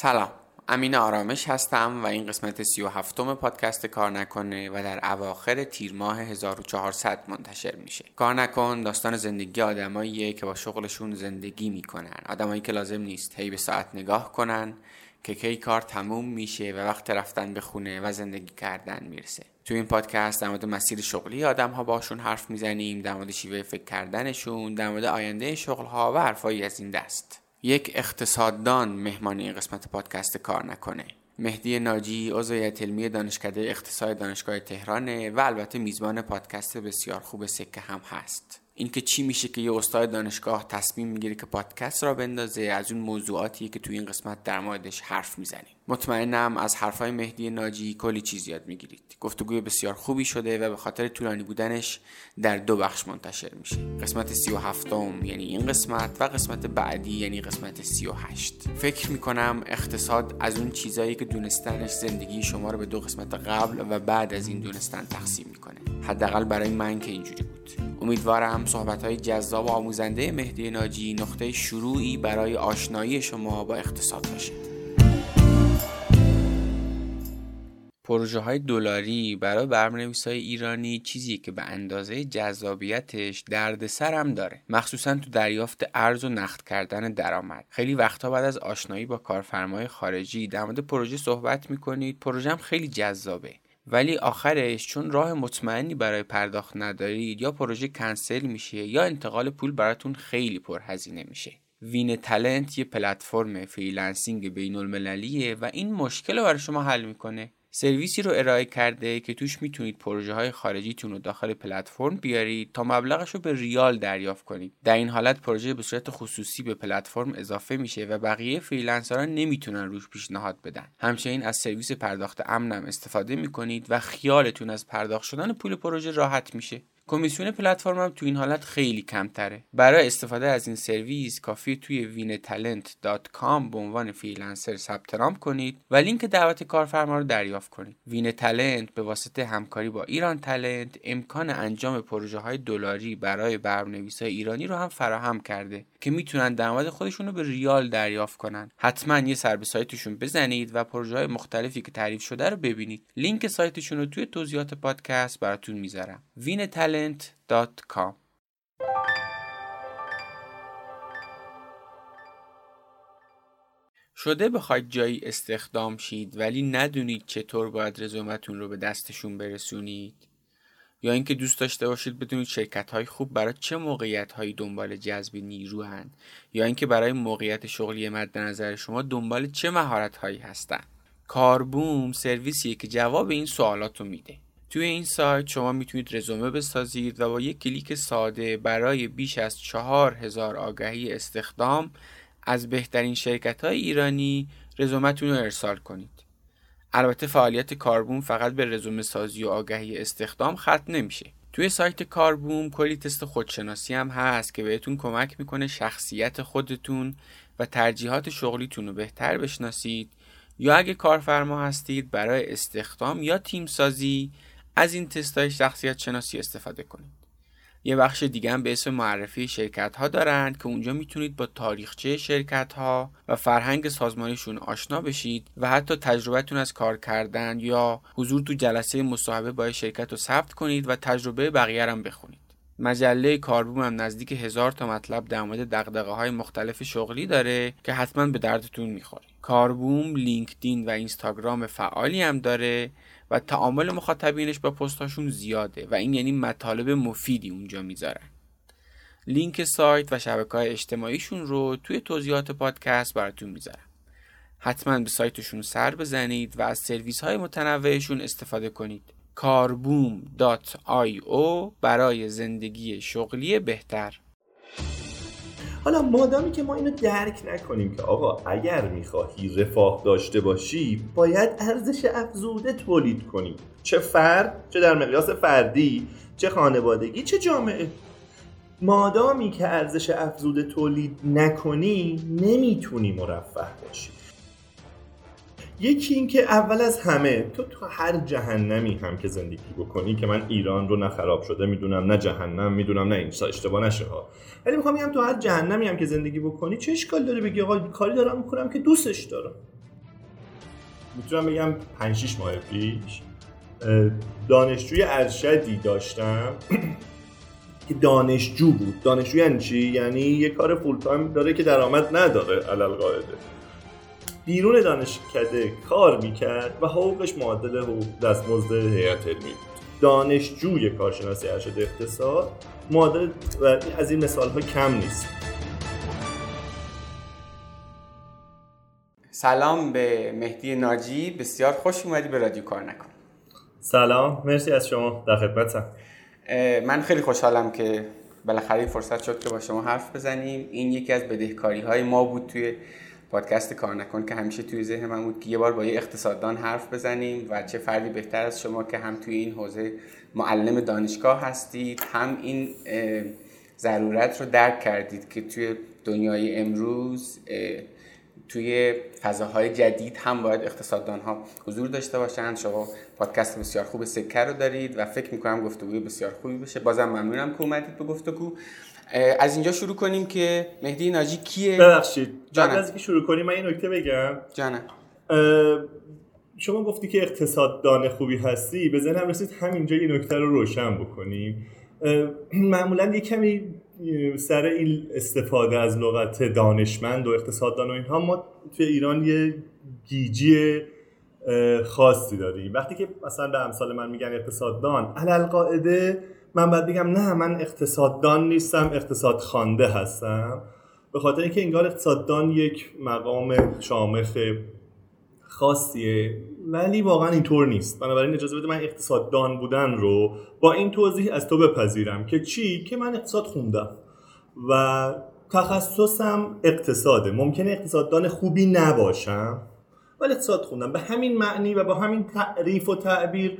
سلام. امین آرامش هستم و این قسمت سی و هفتم پادکست کار نکنه و در اواخر تیر ماه 1400 منتشر میشه. کار نکن داستان زندگی آدماییه که با شغلشون زندگی می‌کنن. آدمایی که لازم نیست هی به ساعت نگاه کنن که کی کار تموم میشه و وقت رفتن به خونه و زندگی کردن می‌رسه. تو این پادکست در مورد مسیر شغلی آدم ها باشون حرف می‌زنیم در مورد شیوه فکر کردنشون در مورد آینده شغل ها و حرفایی از این دست. یک اقتصاددان مهمان این قسمت پادکست کار نکنه. مهدی ناجی عضو هیئت علمی دانشکده اقتصاد دانشگاه تهرانه و البته میزبان پادکست بسیار خوب سکه هم هست. اینکه چی میشه که یه استاد دانشگاه تصمیم می‌گیره که پادکست را بندازه از اون موضوعاتی که تو این قسمت در موردش حرف می‌زنیم. مطمئنم از حرفای مهدی ناجی کلی چیز یاد می‌گیرید. گفتگوی بسیار خوبی شده و به خاطر طولانی بودنش در دو بخش منتشر میشه. قسمت سی و هفتم یعنی این قسمت و قسمت بعدی یعنی قسمت سی و هشت. فکر می‌کنم اقتصاد از اون چیزایی که دونستنش زندگی شما رو به دو قسمت قبل و بعد از این دونستن تقسیم می‌کنه. حداقل برای من که اینجوری بود. امیدوارم صحبت های جذاب و آموزنده مهدی ناجی نقطه شروعی برای آشنایی شما با اقتصاد باشه. پروژه های دلاری برای برنامه‌نویس های ایرانی چیزی که به اندازه جذابیتش دردسر هم داره. مخصوصا تو دریافت ارز و نقد کردن درآمد. خیلی وقتا بعد از آشنایی با کارفرمای خارجی در مورد پروژه صحبت می‌کنید. پروژه هم خیلی جذابه. ولی آخرش چون راه مطمئنی برای پرداخت ندارید یا پروژه کنسل میشه یا انتقال پول براتون خیلی پرهزینه میشه. WinTalent یه پلتفرم freelancing بین المللیه و این مشکل رو برای شما حل می‌کنه. سرویسی رو ارائه کرده که توش می‌تونید پروژه های خارجیتون رو داخل پلتفرم بیارید تا مبلغش رو به ریال دریافت کنید. در این حالت پروژه به صورت خصوصی به پلتفرم اضافه میشه و بقیه freelancer ها نمی‌تونن روش پیشنهاد بدن. همچنین از سرویس پرداخت امنم استفاده می‌کنید و خیالتون از پرداخت شدن پول پروژه راحت میشه. کمیسیون پلتفرم هم تو این حالت خیلی کمتره. برای استفاده از این سرویس کافیه توی wintalent.com به عنوان freelancer ثبت نام کنید و لینک دعوت کارفرما رو دریافت کنید. WinTalent به واسطه همکاری با IranTalent امکان انجام پروژه های دلاری برای برنامه‌نویسای ایرانی رو هم فراهم کرده که می‌تونن درآمد خودشون رو به ریال دریافت کنن. حتما یه سر به سایتشون بزنید و پروژه های مختلفی که تعریف شده رو ببینید. لینک سایتشون رو توی توضیحات پادکست براتون می‌ذارم. wintalent.com شده بخواید جایی استخدام شید ولی ندونید چطور باید رزومتون رو به دستشون برسونید؟ یا اینکه دوست داشته باشید بدونید شرکت های خوب برای چه موقعیت هایی دنبال جذب نیرو هن یا اینکه برای موقعیت شغلی مد نظر شما دنبال چه مهارت هایی هستن کاربوم سرویسیه که جواب این سوالات رو میده. توی این سایت شما می‌تونید رزومه بسازید و با یک کلیک ساده برای بیش از چهار هزار آگهی استخدام از بهترین شرکت های ایرانی رزومتون رو ارسال کنید. البته فعالیت کاربوم فقط به رزومه سازی و آگهی استخدام ختم نمیشه. توی سایت کاربوم کلی تست خودشناسی هم هست که بهتون کمک می‌کنه شخصیت خودتون و ترجیحات شغلیتون رو بهتر بشناسید یا اگه کارفرما هستید برای استخدام یا تیم سازی از این تست های شخصیت شناسی استفاده کنید. یه بخش دیگه هم به اسم معرفی شرکت ها دارند که اونجا می‌تونید با تاریخچه شرکت ها و فرهنگ سازمانیشون آشنا بشید و حتی تجربهتون از کار کردن یا حضور تو جلسه مصاحبه با شرکت رو ثبت کنید و تجربه بقیه هم بخونید. مجله کاربوم هم نزدیک هزار تا مطلب در مورد دقدقه های مختلف شغلی داره که حتما به دردتون می‌خوره. کاربوم، لینکدین و اینستاگرام فعالی هم داره و تعامل مخاطبینش با پستاشون زیاده و این یعنی مطالب مفیدی اونجا می‌ذارن. لینک سایت و شبکه های اجتماعیشون رو توی توضیحات پادکست براتون می‌ذارم. حتما به سایتشون سر بزنید و از سرویس های متنوعشون استفاده کنید. کاربوم.io برای زندگی شغلی بهتر. حالا مادامی که ما اینو درک نکنیم که آقا اگر می‌خواهی رفاه داشته باشی باید ارزش افزوده تولید کنی. چه فرد چه در مقیاس فردی چه خانوادگی چه جامعه. مادامی که ارزش افزوده تولید نکنی نمی‌تونی مرفه باشی. یکی اینکه اول از همه تو تو هر جهنمی هم که زندگی بکنی که من ایران رو نه خراب شده می‌دونم نه جهنم می‌دونم نه این اشتباه نشه ها. ولی می‌خوام بگم تو هر جهنمی هم که زندگی بکنی چه اشکال داره بگی آقا کاری دارم می‌کنم که دوستش دارم؟ می‌تونم بگم 5 6 ماه پیش دانشجوی ارشدی داشتم که دانشجو بود. دانشجو یعنی چی؟ یعنی یه کار فول تایم داره که درآمد نداره علل قاعده. بیرون دانشکده کار می‌کرد و حقوقش معادل حقوق دستمزد هیئت علمی بود. دانشجوی کارشناسی ارشد اقتصاد معادل و از این مثال ها کم نیست. سلام به مهدی ناجی بسیار خوش اومدی به رادیو کار نکن. سلام مرسی از شما در خدمتم من خیلی خوشحالم که بالاخره فرصت شد که با شما حرف بزنیم. این یکی از بدهکاری های ما بود توی پادکست کار نکن که همیشه توی ذهن من بود که یه بار با یه اقتصاددان حرف بزنیم و چه فردی بهتر از شما که هم توی این حوزه معلم دانشگاه هستید هم این ضرورت رو درک کردید که توی دنیای امروز توی فضاهای جدید هم باید اقتصاددان ها حضور داشته باشند. شما پادکست بسیار خوب سکر رو دارید و فکر می‌کنم گفتگوی بسیار خوبی بشه بازم ممنونم که اومدید به گفتگو از اینجا شروع کنیم که مهدی ناجی کیه؟ ببخشید قبل از اینکه شروع کنیم من این نکته بگم. جانم. شما گفتی که اقتصاددان خوبی هستی. به ذهنم رسید همینجا این نکته رو روشن بکنیم. معمولا یه کمی سر این استفاده از لغت دانشمند و اقتصاددان و اینها ما توی ایران یه گیجی خاصی داریم. وقتی که مثلا به امثال من میگن اقتصاددان علل قاعده من باید بگم نه من اقتصاددان نیستم اقتصاد خانده هستم. به خاطر اینکه انگار اقتصاددان یک مقام شامخ خاصیه ولی واقعا اینطور نیست. بنابراین اجازه بده من اقتصاددان بودن رو با این توضیح از تو بپذیرم که چی؟ که من اقتصاد خوندم و تخصصم اقتصاده. ممکنه اقتصاددان خوبی نباشم ولی اقتصاد خوندم. به همین معنی و با همین تعریف و تعبیر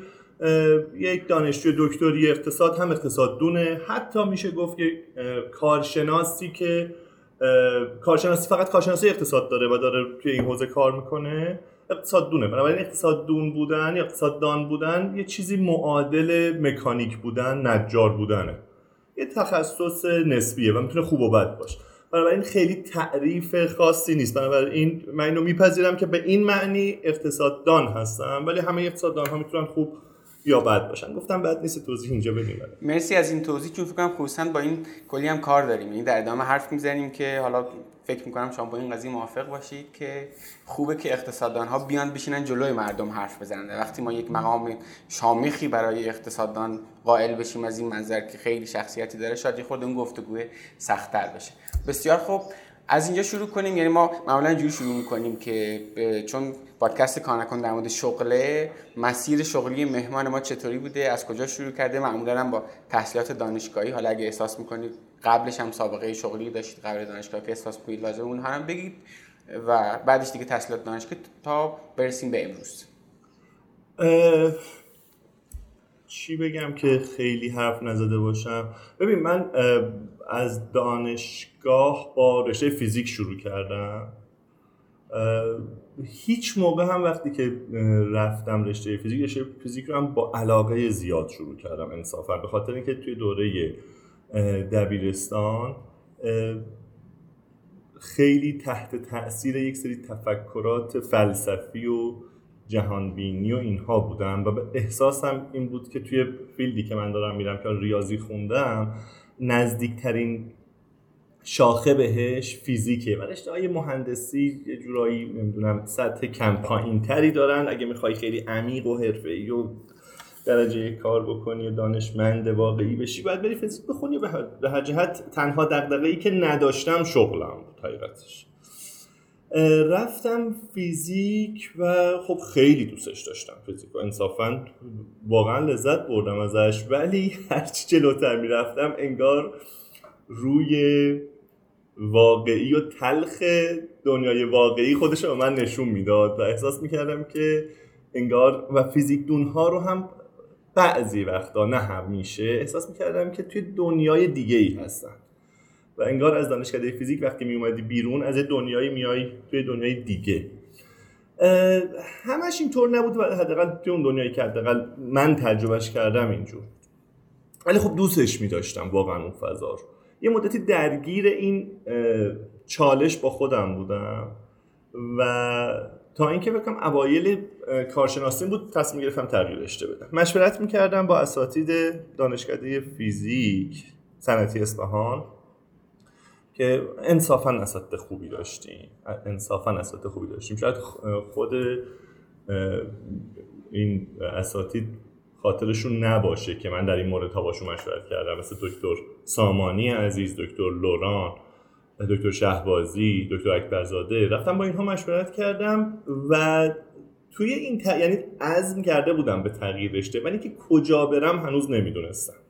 یک دانشجو دکتری اقتصاد هم اقتصاد دونه. حتی میشه گفت یک کارشناسی که کارشناسی فقط کارشناسی اقتصاد داره و داره توی این حوزه کار می‌کنه اقتصاد دونه. بنابراین اقتصاد دون بودن یا اقتصاد دان بودن یه چیزی معادل مکانیک بودن نجار بودنه. یه تخصص نسبیه و می‌تونه خوب و بد باشه. بنابراین خیلی تعریف خاصی نیست. بنابراین من اینو میپذیرم که به این معنی اقتصاددان هستم ولی همه اقتصاددان ها می‌تونن خوب یا بد باشن. گفتم بعد نیست توضیح اینجا بدیم مرسی از این توضیح. چون فکر کنم با این کلی هم کار داریم. این در ادامه حرف می‌زنیم که حالا فکر می‌کنم شما با این قضیه موافق باشید که خوبه که اقتصاددان ها بیان بشینن جلوی مردم حرف بزنن. وقتی ما یک مقام شامخی برای اقتصاددان قائل بشیم از این منظر که خیلی شخصیتی داره شاید خود اون گفتگو سختتر بشه. بسیار خوب. از اینجا شروع کنیم. یعنی ما معمولا اینجوری شروع می‌کنیم که چون پادکست کانکن در مورد شغله مسیر شغلی مهمان ما چطوری بوده از کجا شروع کرده؟ معمولا هم با تحصیلات دانشگاهی. حالا اگه احساس می‌کنید قبلش هم سابقه شغلی داشتید قبل دانشگاه که احساس کنید لازم اونها هم بگید و بعدش دیگه تحصیلات دانشگاه تا برسیم به امروز. چی بگم که خیلی حرف نزده باشم؟ ببین من از دانشگاه با رشته فیزیک شروع کردم. هیچ موقع هم وقتی که رفتم رشته فیزیک رشته فیزیک رو هم با علاقه زیاد شروع کردم انصافا به خاطر اینکه توی دوره دبیرستان خیلی تحت تاثیر یک سری تفکرات فلسفی و جهانبینی و اینها بودم و به احساسم این بود که توی فیلدی که من دارم میرم که ریاضی خوندم نزدیکترین شاخه بهش فیزیکه و رشته های مهندسی یه جورایی نمی‌دونم سطح کم تری دارن. اگه می‌خوای خیلی عمیق و حرفه‌ای و درجه کار بکنی و دانشمند واقعی بشی باید بری فیزیک بخونی به هر جهت تنها دغدغه‌ای که نداشتم شغلم بود حقیقتش. رفتم فیزیک و خب خیلی دوستش داشتم فیزیک و انصافا واقعا لذت بردم ازش ولی هرچی جلوتر می‌رفتم انگار روی واقعی و تلخ دنیای واقعی خودش رو من نشون می‌داد و احساس می‌کردم که انگار و فیزیک دونها رو هم بعضی وقتا نه همیشه احساس می‌کردم که توی دنیای دیگه ای هستن و انگار از دانشکده فیزیک وقتی می اومدی بیرون از دنیای میای توی دنیای دیگه. همش اینطور نبود و حداقل توی اون دنیایی که حداقل من تجربهش کردم اینجور. ولی خب دوستش می داشتم واقعا اون فضا رو. یه مدتی درگیر این چالش با خودم بودم و تا اینکه بکنم اوایل کارشناسی بود تصمیم گرفتم تغییر رشته بدم. مشورت می‌کردم با اساتید دانشکده فیزیک صنعتی اصفهان. که انصافا اساتید خوبی داشتیم. انصافا اساتید خوبی داشتیم. شاید خود این اساتید خاطرشون نباشه که من در این مورد ها باشون مشورت کردم. مثل دکتر سامانی عزیز دکتر لوران دکتر شهبازی دکتر اکبرزاده. رفتم با اینها مشورت کردم و توی این ت... یعنی عزم کرده بودم به تغییر رشته ولی که کجا برم هنوز نمی‌دونستم.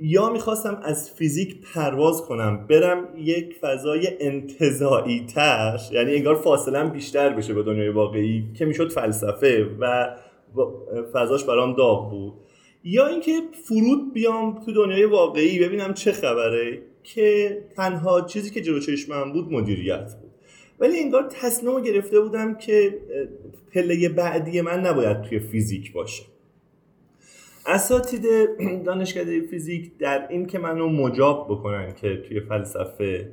یا می‌خواستم از فیزیک پرواز کنم برم یک فضای انتظایی تر یعنی انگار فاصله بیشتر بشه به دنیای واقعی که می‌شد فلسفه و فضاش برام داغ بود. یا اینکه فرود بیام تو دنیای واقعی ببینم چه خبره که تنها چیزی که جلو چشمم بود مدیریت بود. ولی انگار تصمیم گرفته بودم که پله بعدی من نباید توی فیزیک باشه. اساتید دانشکده فیزیک در این که منو مجاب بکنن که توی فلسفه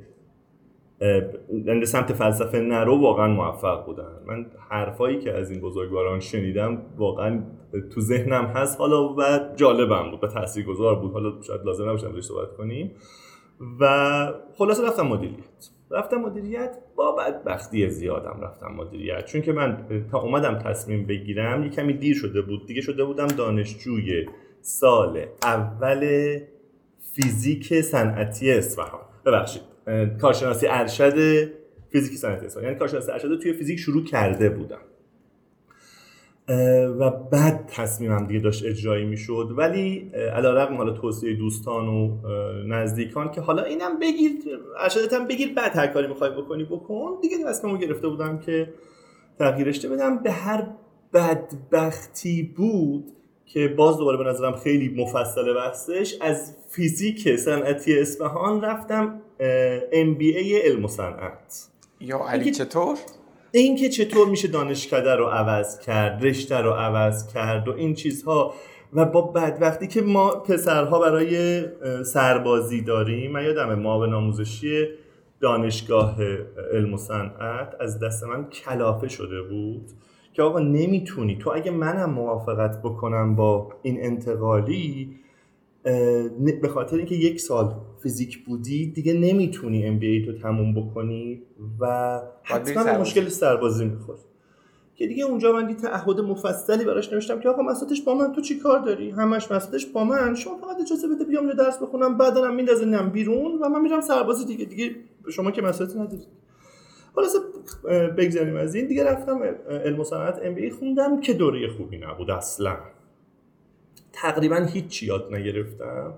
یعنی سمت فلسفه نرو واقعا موفق بودن. من حرفایی که از این بزرگواران شنیدم واقعا تو ذهنم هست. حالا و جالبم بود و گذار بود. حالا شاید لازم نباشه صحبت کنیم. و خلاصه رفتم مدیریت. رفتم مدیریت. با بدبختی زیادم رفتم مدیریت. چون که من تا اومدم تصمیم بگیرم یه کمی دیر شده بود. دیگه شده بودم دانشجوی سال اول فیزیک صنعتی اصفهان. ببخشید کارشناسی ارشد فیزیک صنعتی اصفهان. یعنی کارشناسی ارشد توی فیزیک شروع کرده بودم. و بعد تصمیمم دیگه داشت اجرایی می‌شد. ولی علا رقم حالا توصیه دوستان و نزدیکان که حالا اینم بگیر ارشدت هم بگیر بعد هر کاری می‌خوای بکنی بکن. دیگه تصمیمو گرفته بودم که تغییر رشته بدم. به هر بدبختی بود که باز دوباره به نظرم خیلی مفصل بحثش از فیزیک صنعتی اصفهان رفتم MBA علم و صنعت. یا علی چطور؟ اینکه چطور میشه دانشکده رو عوض کرد رشته رو عوض کرد و این چیزها. و با بعد وقتی که ما پسرها برای سربازی داریم من یادم ما به ناموزشی دانشگاه علم و صنعت از دست من کلافه شده بود که آقا نمی‌تونی. تو اگه منم موافقت بکنم با این انتقالی به خاطر اینکه یک سال فیزیک بودی دیگه نمی‌تونی ام بی تو تموم بکنی و حتما مشکل سربازی میخور که دیگه اونجا من یه تعهد مفصلی براش نوشتم که آقا مساتش با من تو چی کار داری؟ همش مساتش با من. شما فقط اجازه بده بیام درس بخونم بعدم میندازنم بیرون و من میرم سربازی دیگه. دیگه شما که مساتی ندارید. خلاص بگذاریم از این. دیگه رفتم علم و صنعت ام بی خوندم که دوره خوبی نبود اصلا. تقریبا هیچ یاد نگرفتم.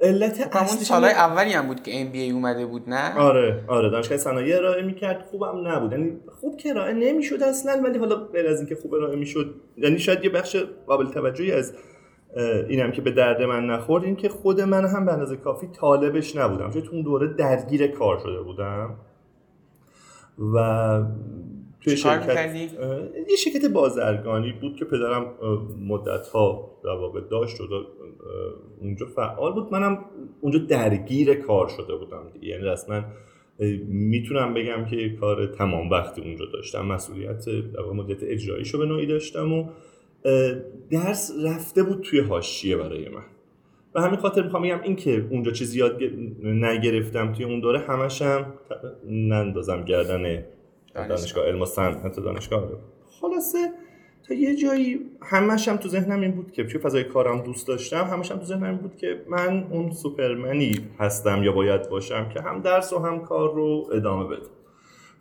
علت خب، اصلی سالهای اولی هم بود که ام بی ای اومده بود نه؟ آره آره دانشگاه صنایع ارائه می‌کرد خوبم نبود. یعنی خوب که ارائه نمی‌شد اصلا ولی حالا غیر از اینکه خوب ارائه می‌شد یعنی شاید یه بخش قابل توجهی از اینم که به درد من نخورد این که خود من هم به اندازه کافی طالبش نبودم. چون تو اون دوره درگیر کار شده بودم و توی شرکت یه شرکت بازرگانی بود که پدرم مدت ها در واقع داشت و اونجا فعال بود. منم اونجا درگیر کار شده بودم دیگه. یعنی رسما می‌تونم بگم که کار تمام وقتی اونجا داشتم. مسئولیت در واقع مدت اجراییشو به نوعی داشتم و درس رفته بود توی حاشیه برای من. و همین خاطر می‌خوام بگم این که اونجا چیزی یاد نگرفتم توی اون دوره همشم نندازم گردن دانشگاه. علم و صنعت دانشگاه خلاصه تا یه جایی همش هم تو ذهنم این بود که چون فضای کارم دوست داشتم همش هم تو ذهنم این بود که من اون سوپرمنی هستم یا باید باشم که هم درس و هم کار رو ادامه بدم.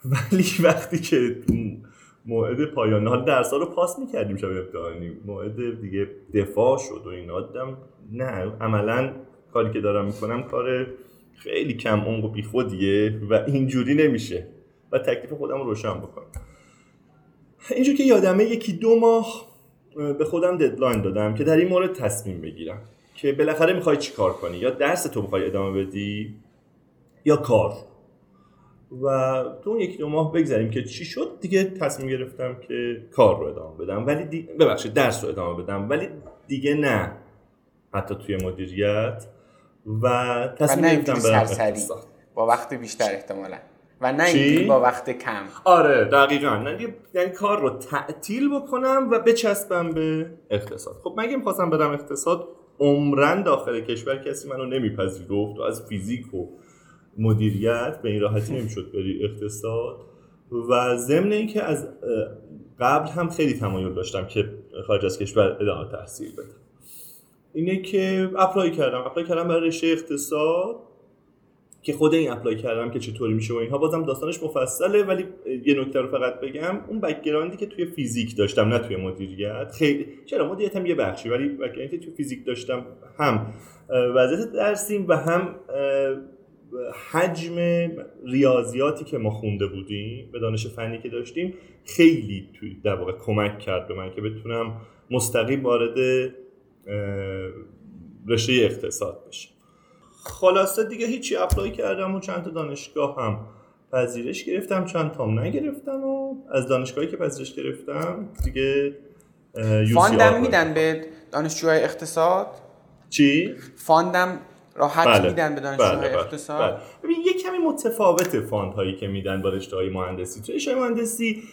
ولی وقتی که موعد پایان حال درس ها رو پاس می‌کردیم شب امتحانی موعد دیگه دفاع شد و این آدم نه عملا کاری که دارم می‌کنم کار خیلی کم عمق و بیخودیه و اینجوری نمیشه. و تکلیف خودم رو روشن بکنم. اینجور که یادمه یکی دو ماه به خودم ددلاین دادم که در این مورد تصمیم بگیرم که بالاخره می‌خوای چی کار کنی؟ یا درس تو می‌خوای ادامه بدی یا کار. و تو اون یکی دو ماه بگذاریم که چی شد؟ دیگه تصمیم گرفتم که کار رو ادامه بدم. ولی دی... ببخشید درس رو ادامه بدم. ولی دیگه نه. حتی توی مدیریت. و تصمیم گرفتم برم با وقت بیشتر احتمالا. و نه اینکه با وقت کم. آره دقیقا. نه یعنی کار رو تعطیل بکنم و بچسبم به اقتصاد. خب مگه می‌خواستم برم اقتصاد عمرن داخل کشور کسی منو نمیپذیرفت و از فیزیک و مدیریت به این راحتی نمی‌شد بری اقتصاد؟ و ضمن اینکه از قبل هم خیلی تمایل داشتم که خارج از کشور ادامه تحصیل بدم. اینه که apply کردم. apply کردم برای رشته اقتصاد. که خود این apply کردم که چطوری میشه و اینها بازم داستانش مفصله ولی یه نکته رو فقط بگم اون background ی که توی فیزیک داشتم نه توی مدیریت خیلی چرا؟ مدیریت هم یه بخشی ولی background ی توی فیزیک داشتم هم وضعیت درسیم و هم حجم ریاضیاتی که ما خونده بودیم به دانش فنی که داشتیم خیلی توی در واقع کمک کرد به من که بتونم مستقیم وارد رشته اقتصاد بشم. خلاصه دیگه هیچی اپلای کردم و چند تا دانشگاه هم پذیرش گرفتم چند تام نگرفتم و از دانشگاهی که پذیرش گرفتم دیگه فاندم میدن به دانشجوهای اقتصاد چی؟ فاندم راحت بله. میدن به دانشجوهای بله. بله. اقتصاد بله. ببین یه کمی متفاوت fund هایی که میدن با رشته های مهندسی تو مهندسی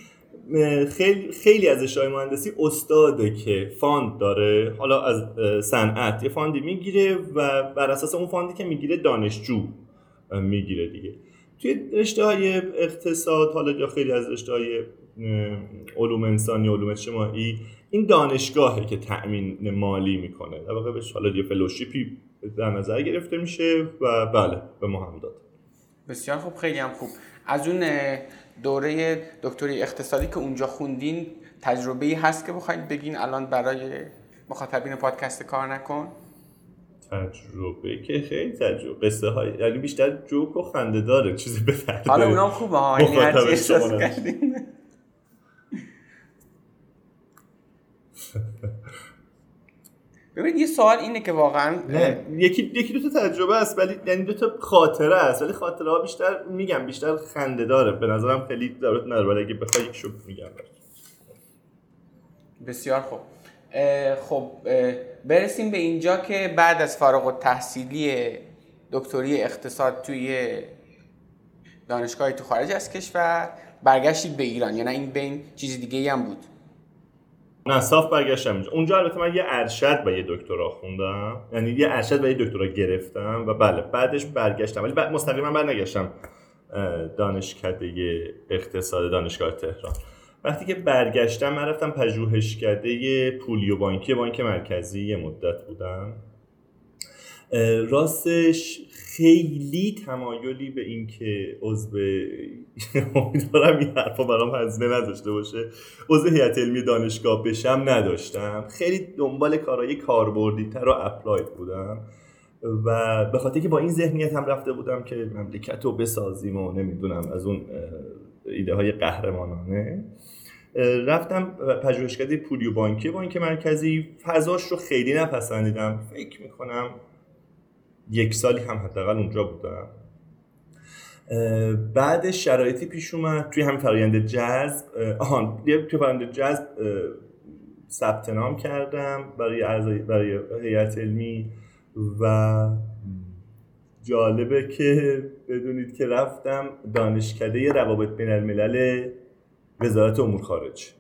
خیلی خیلی از رشته مهندسی استاده که fund داره حالا از صنعت یه fund ی می‌گیره و بر اساس اون fund ی که می‌گیره دانشجو می‌گیره دیگه. توی رشته های اقتصاد حالا یا خیلی از رشته های علوم انسانی علوم اجتماعی این دانشگاهه که تأمین مالی می‌کنه. در واقع بهش حالا یه fellowship ی در نظر گرفته میشه و بله به ما هم داد. بسیار خوب خیلی هم خوب. از اون دوره دکتری اقتصادی که اونجا خوندین تجربه ای هست که بخواید بگین الان برای مخاطبین پادکست کار نکن؟ تجربه که خیلی تجربه قصه های یعنی بیشتر جوک و خنده داره چیزی به حالا اونام خوبه ها یعنی هر احساس کردیم ببینید یه سوال اینه که واقعا یکی یکی دو تا تجربه است ولی یعنی دو تا خاطره است. ولی خاطره ها بیشتر میگم بیشتر خنده داره. به نظرم خیلی ضرورت نداره ولی اگه بخوای یک شوک میگم. بسیار خوب. خب برسیم به اینجا که بعد از فارغ التحصیلی دکتری اقتصاد توی دانشگاهی تو خارج از کشور برگشتید به ایران. یا نه این بین چیز دیگه هم بود. نه صاف برگشتم اینجا. اونجا البته من یه ارشد و یه دکترا خوندم. یعنی یه ارشد و یه دکترا گرفتم و بله بعدش برگشتم. ولی بعد مستقیما برنگشتم دانشکده اقتصاد دانشگاه تهران. وقتی که برگشتم من رفتم پژوهشکده پولی و بانکی بانک مرکزی یه مدت بودم. راستش خیلی تمایلی به اینکه عضو امیدوارم این حرفا برام هزینه نذاشته باشه. عضو هیئت علمی دانشگاه بشم نداشتم. خیلی دنبال کارهای کاربردی تر و اپلاید بودم. و به خاطر که با این ذهنیت هم رفته بودم که مملکت رو بسازیم و نمی‌دونم از اون ایده های قهرمانانه رفتم پژوهشکده پولی و بانکی بانک مرکزی فضاش رو خیلی نپسندیدم. فکر می‌کنم یک سالی هم حداقل اونجا بودم. بعد شرایطی پیش اومد توی همین فرایند جذب آهان توی فرایند جذب ثبت نام کردم برای ارزای برای هیئت علمی و جالبه که بدونید که رفتم دانشکده روابط بین الملل وزارت امور خارج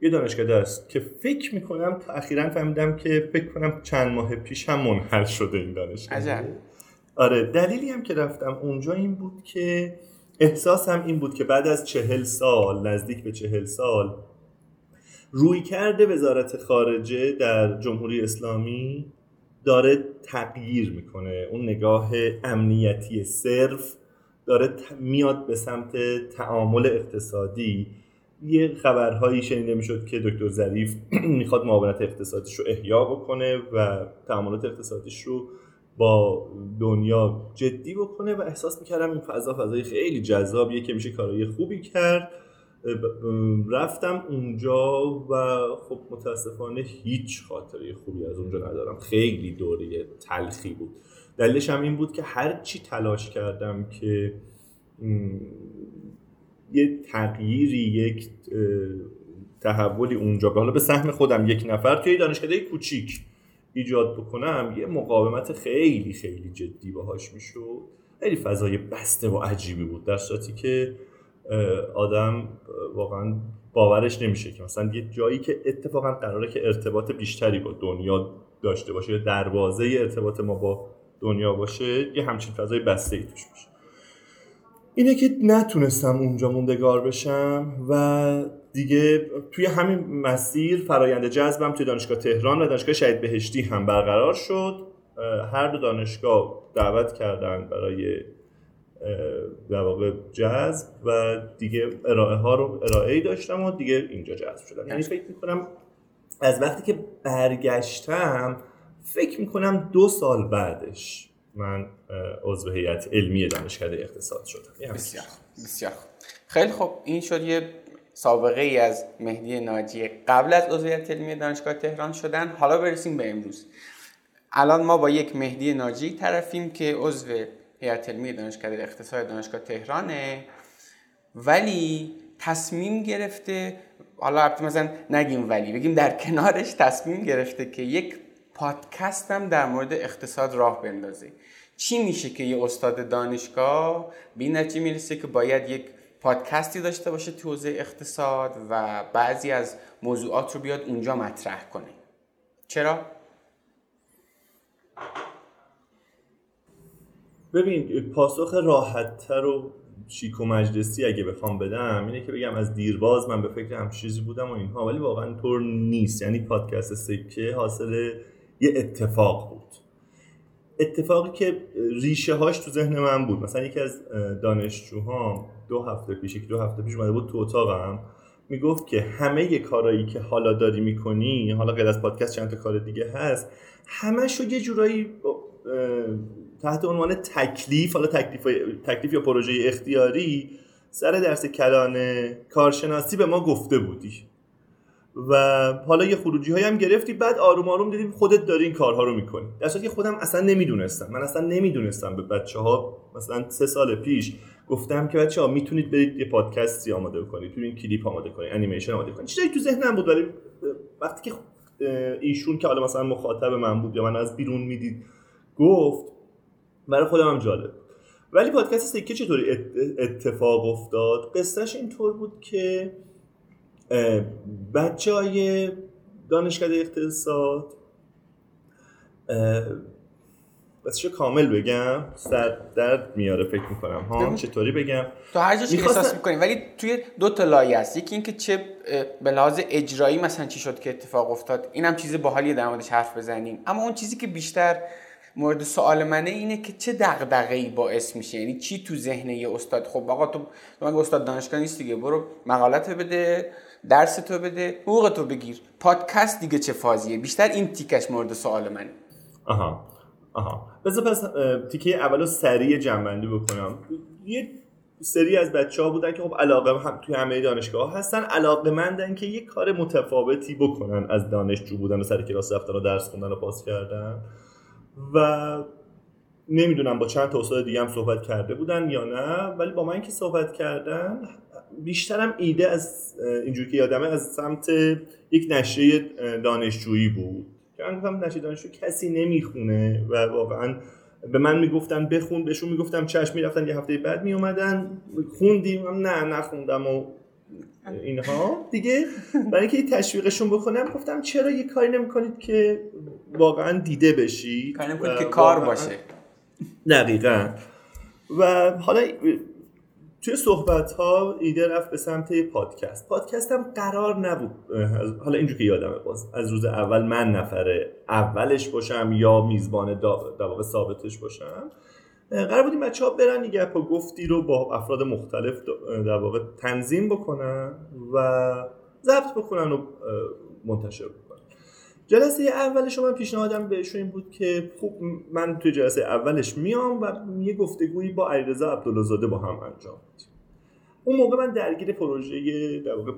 یه دانشکده است که فکر می‌کنم تا اخیرا فهمیدم که فکر کنم چند ماه پیش هم منحل شده این دانشکده آره دلیلی هم که رفتم اونجا این بود که احساس هم این بود که بعد از چهل سال نزدیک به چهل سال روی کرده وزارت خارجه در جمهوری اسلامی داره تغییر می‌کنه. اون نگاه امنیتی صرف داره میاد به سمت تعامل اقتصادی. یه خبرهایی شنیده می‌شد که دکتر ظریف می‌خواد معاونت اقتصادیش رو احیا بکنه و تعاملات اقتصادیش رو با دنیا جدی بکنه و احساس می‌کردم این فضا فضای خیلی جذابیه که میشه کارهای خوبی کرد. رفتم اونجا و خب متاسفانه هیچ خاطره خوبی از اونجا ندارم. خیلی دوره تلخی بود. دلیلش هم این بود که هر چی تلاش کردم که یه تغییری یک تحولی اونجا. به حالا به سهم خودم یک نفر توی دانشکده کوچیک ایجاد بکنم یه مقاومت خیلی خیلی جدی باهاش می‌شد. خیلی فضای بسته و عجیبی بود در صورتی که آدم واقعا باورش نمیشه که مثلا یه جایی که اتفاقا قراره که ارتباط بیشتری با دنیا داشته باشه یا دروازه ارتباط ما با دنیا باشه یه همچین فضای بسته ای توش باشه. اینه که نتونستم اونجا موندگار بشم و دیگه توی همین مسیر فرایند جذبم توی دانشگاه تهران و دانشگاه شهید بهشتی هم برقرار شد. هر دو دانشگاه دعوت کردن برای در واقع جذب و دیگه ارائه ها رو ارائه ای داشتم و دیگه اینجا جذب شدم. یعنی فکر می‌کنم از وقتی که برگشتم فکر می‌کنم دو سال بعدش من عضو هیئت علمی دانشکده اقتصاد شدم. بسیار بسیار خیلی خوب. این شد یه سابقه ای از مهدی ناجی قبل از عضویت علمی دانشگاه تهران شدن. حالا برسیم به امروز. الان ما با یک مهدی ناجی طرفیم که عضو هیئت علمی دانشکده اقتصاد دانشگاه تهرانه. ولی تصمیم گرفته حالا مثلا نگیم ولی بگیم در کنارش تصمیم گرفته که یک پادکست هم در مورد اقتصاد راه بندازه چی میشه که یه استاد دانشگاه این نتیجه می‌رسه که باید یک پادکستی داشته باشه تو حوزه اقتصاد و بعضی از موضوعات رو بیاد اونجا مطرح کنه. چرا؟ ببین پاسخ راحتتر و شیک و مجلسی اگه بخوام بدم اینه که بگم از دیرباز من به فکر هم چیزی بودم و اینها ولی واقعا طور نیست. یعنی پادکست سکه حاصل یه اتفاق بود. اتفاقی که ریشه هاش تو ذهن من بود. مثلا یکی از دانشجوهام دو هفته پیش دو هفته پیش اومده بود تو اتاقم. می‌گفت که همه کارایی که حالا داری می‌کنی حالا غیر از پادکست چند تا کار دیگه هست همش یه جورایی تحت عنوان تکلیف حالا تکلیف, تکلیف یا پروژه اختیاری سر درس کلان کارشناسی به ما گفته بودی. و حالا یه خروجی های هم گرفتی بعد آروم آروم دیدیم خودت داری این کارها رو می‌کنی. در که خودم اصلا نمی‌دونستم. من اصلا نمی‌دونستم به بچه ها مثلا سه سال پیش گفتم که بچه ها می‌تونید برید یه پادکستی آماده کنید این کلیپ آماده کنید انیمیشن آماده کنید. چیزی تو ذهنم بود ولی وقتی که ایشون که حالا مثلا مخاطب من بود یا من از بیرون می‌دید گفت برای خودم هم جالب. ولی پادکست سکه چطوری اتفاق افتاد؟ قصهش اینطور بود که بچه های دانشکده اقتصاد بسش کامل بگم سر درد میاره فکر می‌کنم ها؟ چطوری بگم؟ تو هر جاش می‌خواست... احساس می‌کنی ولی توی دو تا لایه است. یکی اینکه چه به لحاظ اجرایی مثلا چی شد که اتفاق افتاد. اینم چیز باحالی در موردش حرف بزنیم. اما اون چیزی که بیشتر مورد سوال منه اینه که چه ای باعث میشه؟ یعنی چی تو ذهن یه استاد؟ خب آقا تو من استاد دانشگاه نیست دیگه برو مقالت بده. درس تو بده حقوق تو بگیر. پادکست دیگه چه فازیه؟ بیشتر این تیکش مورد سوال منه. آها. آها. بذار پس تیکه اولو سریع جنبندی بکنم. یه سری از بچه ها بودن که خب علاقه هم توی همه دانشگاه هستن علاقه مندن که یه کار متفاوتی بکنن از دانشجو بودن و سر کلاس رفتن و درس خوندن و پاس کردن. و نمی‌دونم با چند تا استاد دیگه هم صحبت کرده بودن یا نه ولی با من که صحبت کردن بیشترم ایده از اینجوری که یادمه از سمت یک نشریه دانشجویی بود. که من گفتم نشریه دانشجویی کسی نمی‌خونه و واقعا به من می‌گفتن بخون بهشون می‌گفتم چشم می‌رفتن یه هفته بعد میومدن خوندیم نه نخوندم و اینها. دیگه برای اینکه تشویقشون بکنم گفتم چرا یه کاری نمی‌کنید که واقعا دیده بشی کاری نمی‌کنید که کار باشه. دقیقا. و حالا توی صحبت ها ایده رفت به سمت پادکست. پادکست هم قرار نبود. حالا اینجور که یادمه باز. از روز اول من نفره اولش باشم یا میزبان در ثابتش باشم. قرار بودیم بچه ها برن دیگه پا گفتی رو با افراد مختلف در تنظیم بکنن و ضبط بکنن و منتشر بکنن. جلسه اولش من پیشنهادم بهشون این بود که خوب من توی جلسه اولش میام و یه گفتگویی با علیرضا عبداللهزاده با هم انجام اون موقع من درگیر پروژه در واقع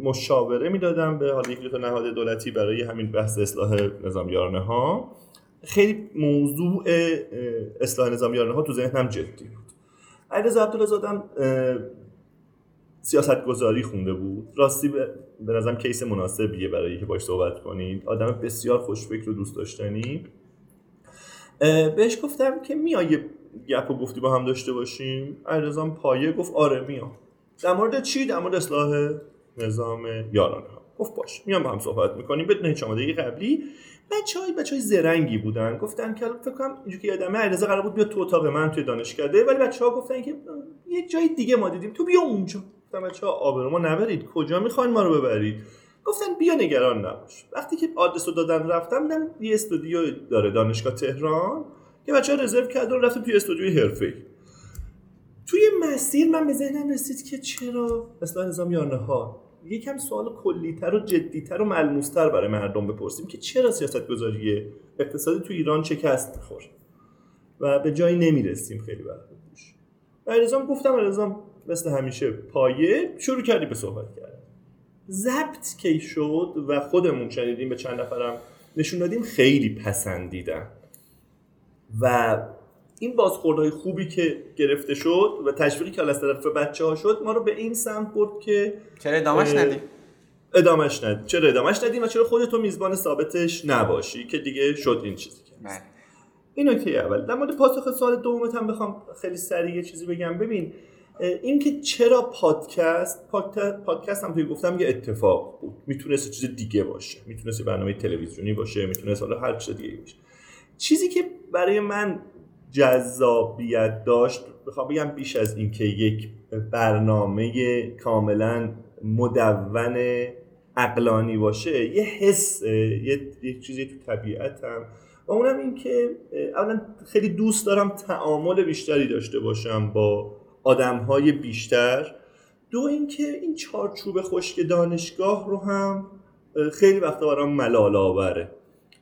مشاوره می‌دادم به حال یک نهاد دولتی برای همین بحث اصلاح نظامیارانه ها خیلی موضوع اصلاح نظامیارانه ها تو ذهنم جدی بود. علیرضا عبدالله سیاست گذاری خونده بود. راستی به نظرم کیس مناسبیه برای که باش صحبت کنید آدم بسیار خوشفکر و دوست داشتنی. بهش گفتم که میای گپ و گفتی با هم داشته باشیم. علیرضا پایه گفت آره میام. در مورد چی؟ در مورد اصلاح نظام یارانه ها گفت باش میام با هم صحبت می‌کنیم. بدون هیچ آمادگی قبلی. بچه های بچه های زرنگی بودن. گفتن که فکر کنم اینجوری که یادمه علیرضا قرار بود بیاد تو اتاق من توی دانشکده. ولی بچه ها گفتن که یه جای دیگه ما دیدیم. تو بیا اونجا. گفتم بچه آبرو ما نبرید کجا می‌خواین ما رو ببرید؟ گفتن بیا نگران نباش. وقتی که آدرس رو دادن رفتم دیدم یه استودیو داره دانشگاه تهران که بچه ها رزرو کردن رفتم توی استودیوی حرفه‌ای. توی مسیر من به ذهنم رسید که چرا؟ اصلاح نظام یارانه ها یکم سوال کلیتر و جدیتر و ملموستر برای مردم بپرسیم که چرا سیاست گذاری اقتصادی تو ایران شکست می‌خوره و به جایی نمی‌رسیم خیلی وقت پیش. گفتم الزام مثل همیشه پایه شروع کردی به صحبت کردن. ضبط کی شد و خودمون شنیدیم به چند نفرم نشون دادیم خیلی پسندیدن. و این بازخوردهای خوبی که گرفته شد و تشویقی که از طرف بچه ها شد ما رو به این سمت برد که چرا ادامش ندیم؟ ادامش ندیم. چرا ادامش ندیم و چرا خودتو میزبان ثابتش نباشی که دیگه شد این چیزی که بله. این نکته اول. در مورد پاسخ سوال دومت هم بخوام خیلی سریع یه چیزی بگم. ببین این که چرا پادکست پادکست هم توی گفتم یه اتفاق بود. می‌تونست چیز دیگه باشه. می‌تونست برنامه تلویزیونی باشه می‌تونست حالا هر چیز دیگه باشه. چیزی که برای من جذابیت داشت بخوام بگم بیش از اینکه یک برنامه کاملا مدون اقلانی باشه یه حس یه, چیزی تو طبیعتم. و اونم این که اولا خیلی دوست دارم تعامل بیشتری داشته باشم با آدم های بیشتر. دو اینکه این چارچوب خشک دانشگاه رو هم خیلی وقتا برام ملال آوره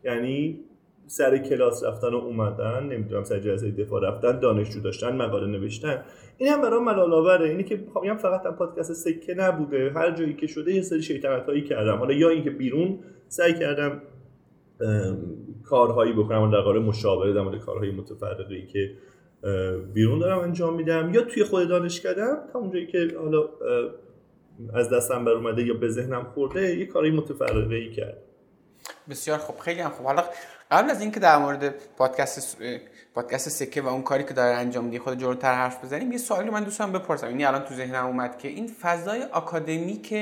یعنی سر کلاس رفتن و اومدن نمی‌دونم سر جلسه دفاع رفتن دانشجو داشتن مقاله نوشتن این هم برام ملال آوره اینی که میگم فقط هم پادکست سکه نبوده هر جایی که شده یه سری شیطنت کردم. حالا یا اینکه بیرون سعی کردم کارهایی بکنم در قرار مشاوره در مورد کارهای متفرقی که بیرون دارم انجام میدم یا توی خود دانشکدم تا اونجایی که حالا از دستم بر اومده یا به ذهنم خورده یه کاری متفرقه ای کرد. بسیار خوب خیلی هم خوب. حالا قبل از اینکه در مورد پادکست پادکست سکه و اون کاری که داره انجام میده خود جلوتر حرف بزنیم یه سوالی من دوستم بپرسم. اینی الان تو ذهنم اومد که این فضای آکادمیک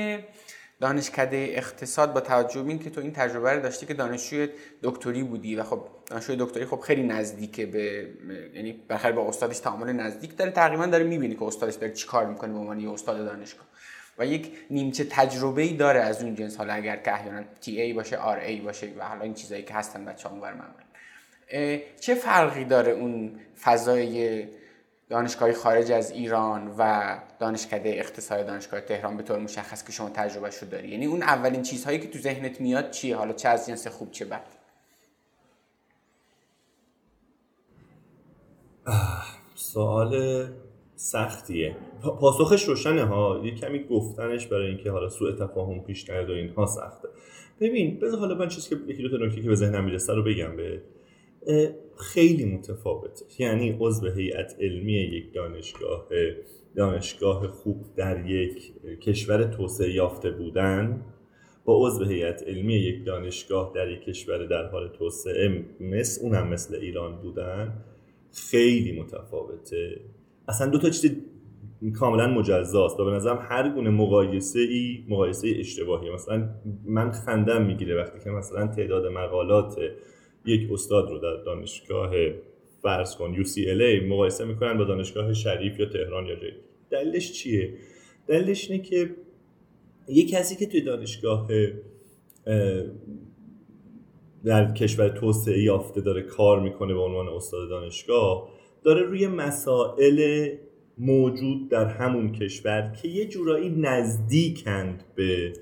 دانشکده اقتصاد با توجه به اینکه تو این تجربه رو داشتی که دانشجوی دکتری بودی و خب دانشجوی دکتری خب خیلی نزدیکه به یعنی بخیر با استادش تعامل نزدیک داره. تقریبا داره می‌بینی که استادش داره چیکار می‌کنه به عنوان یه استاد دانشگاه. و یک نیمچه تجربه ای داره از اون جنس. حالا اگر که احیانا تی ای باشه آر ای باشه و حالا این چیزایی که هستن بچه‌ها اونور چه فرقی داره اون فضای دانشگاهی خارج از ایران و دانشکده اقتصاد دانشگاه تهران به طور مشخص که شما تجربه شو داری؟ یعنی اون اولین چیزهایی که تو ذهنت میاد چیه؟ حالا چه از جنس خوب چه بد؟ سوال سختیه. پاسخش روشنه ها. یه کمی گفتنش برای اینکه حالا سوء تفاهم پیش نیاد و اینها سخته. ببین بذار حالا من چیزی که یکی دو تا نکته که به ذهنم می‌رسه رو بگم به خیلی متفاوته. یعنی عضو هیئت علمی یک دانشگاه دانشگاه خوب در یک کشور توسعه یافته بودن با عضو هیئت علمی یک دانشگاه در یک کشور در حال توسعه مثل اونم مثل ایران بودن خیلی متفاوته. اصلا دو تا چیز کاملا مجزاست و به نظرم هر گونه مقایسه ای مقایسه اشتباهی مثلا من خندم می‌گیره وقتی که مثلا تعداد مقالات یک استاد رو در دانشگاه فرض کن UCLA مقایسه می‌کنن با دانشگاه شریف یا تهران یا جایی دلیلش چیه؟ دلیلش اینه که یک کسی که توی دانشگاه در کشور توسعه یافته داره کار می‌کنه به عنوان استاد دانشگاه داره روی مسائل موجود در همون کشور که یه جورایی نزدیکند به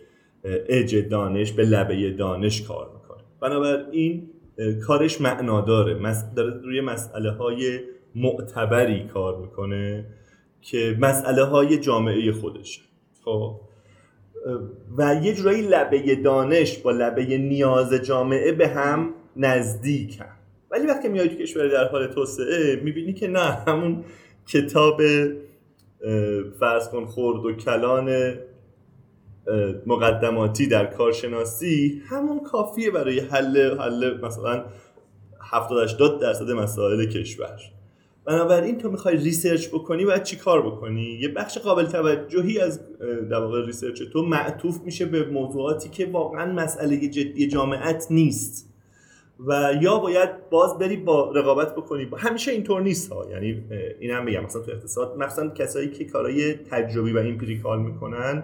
اج دانش به لبه دانش کار می‌کنه. بنابراین کارش معناداره. داره روی مسئله های معتبری کار می‌کنه که مسئله های جامعه خودشه. خب؟ و یه جورایی لبه دانش با لبه نیاز جامعه به هم نزدیکن ولی وقتی میای تو کشور در حال توسعه می‌بینی که نه همون کتاب فرض کن خورد و کلان مقدماتی در کارشناسی همون کافیه برای حل حل مثلا 70 80 درصد مسائل کشور. بنابراین تو می‌خوای research بکنی باید چی کار بکنی؟ یه بخش قابل توجهی از در واقع research تو معطوف میشه به موضوعاتی که واقعا مسئله جدی جامعت نیست و یا باید باز بری با رقابت بکنی. همیشه اینطور نیست ها. یعنی این هم بگم مثلا تو اقتصاد مثلا کسایی که کارهای تجربی و empirical می‌کنن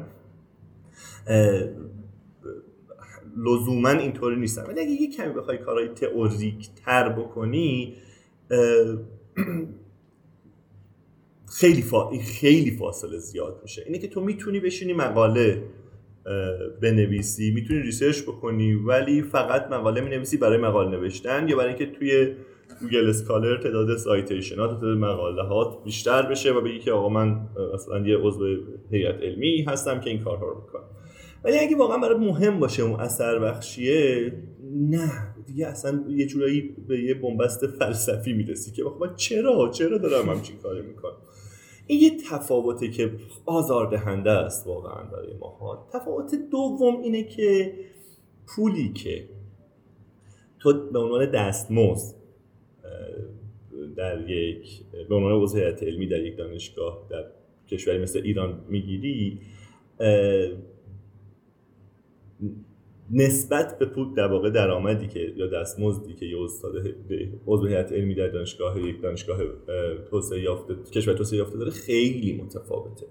لزوما اینطوری نیستن. ولی اگه یه کمی بخوای کارهای تئوریک تر بکنی خیلی فا... خیلی فاصله زیاد میشه. اینه که تو می‌تونی بشینی مقاله بنویسی می‌تونی research بکنی ولی فقط مقاله می‌نویسی برای مقاله نوشتن یا برای اینکه توی Google Scholar تعداد citation ات تعداد مقاله هات بیشتر بشه و بگی که آقا من اصلا یه عضو هیئت علمی هستم که این کارها رو می‌کنم. ولی اگه واقعا برات مهم باشه اون اثر بخشیه نه. دیگه اصلا یه جورایی به یه بنبست فلسفی می‌رسی که من چرا؟ چرا دارم همچین کاری می‌کنم؟ این یه تفاوته که آزاردهنده است واقعا برای ماها تفاوت دوم اینه که پولی که تو به عنوان دستمزد در یک به عنوان وضعیت علمی در یک دانشگاه در کشوری مثل ایران می‌گیری نسبت به پول در واقع درآمدی که یا دستمزدی که یه استاد عضو هیئت علمی در دانشگاه یک دانشگاه توسعه یافته کشور توسعه یافته داره خیلی متفاوته.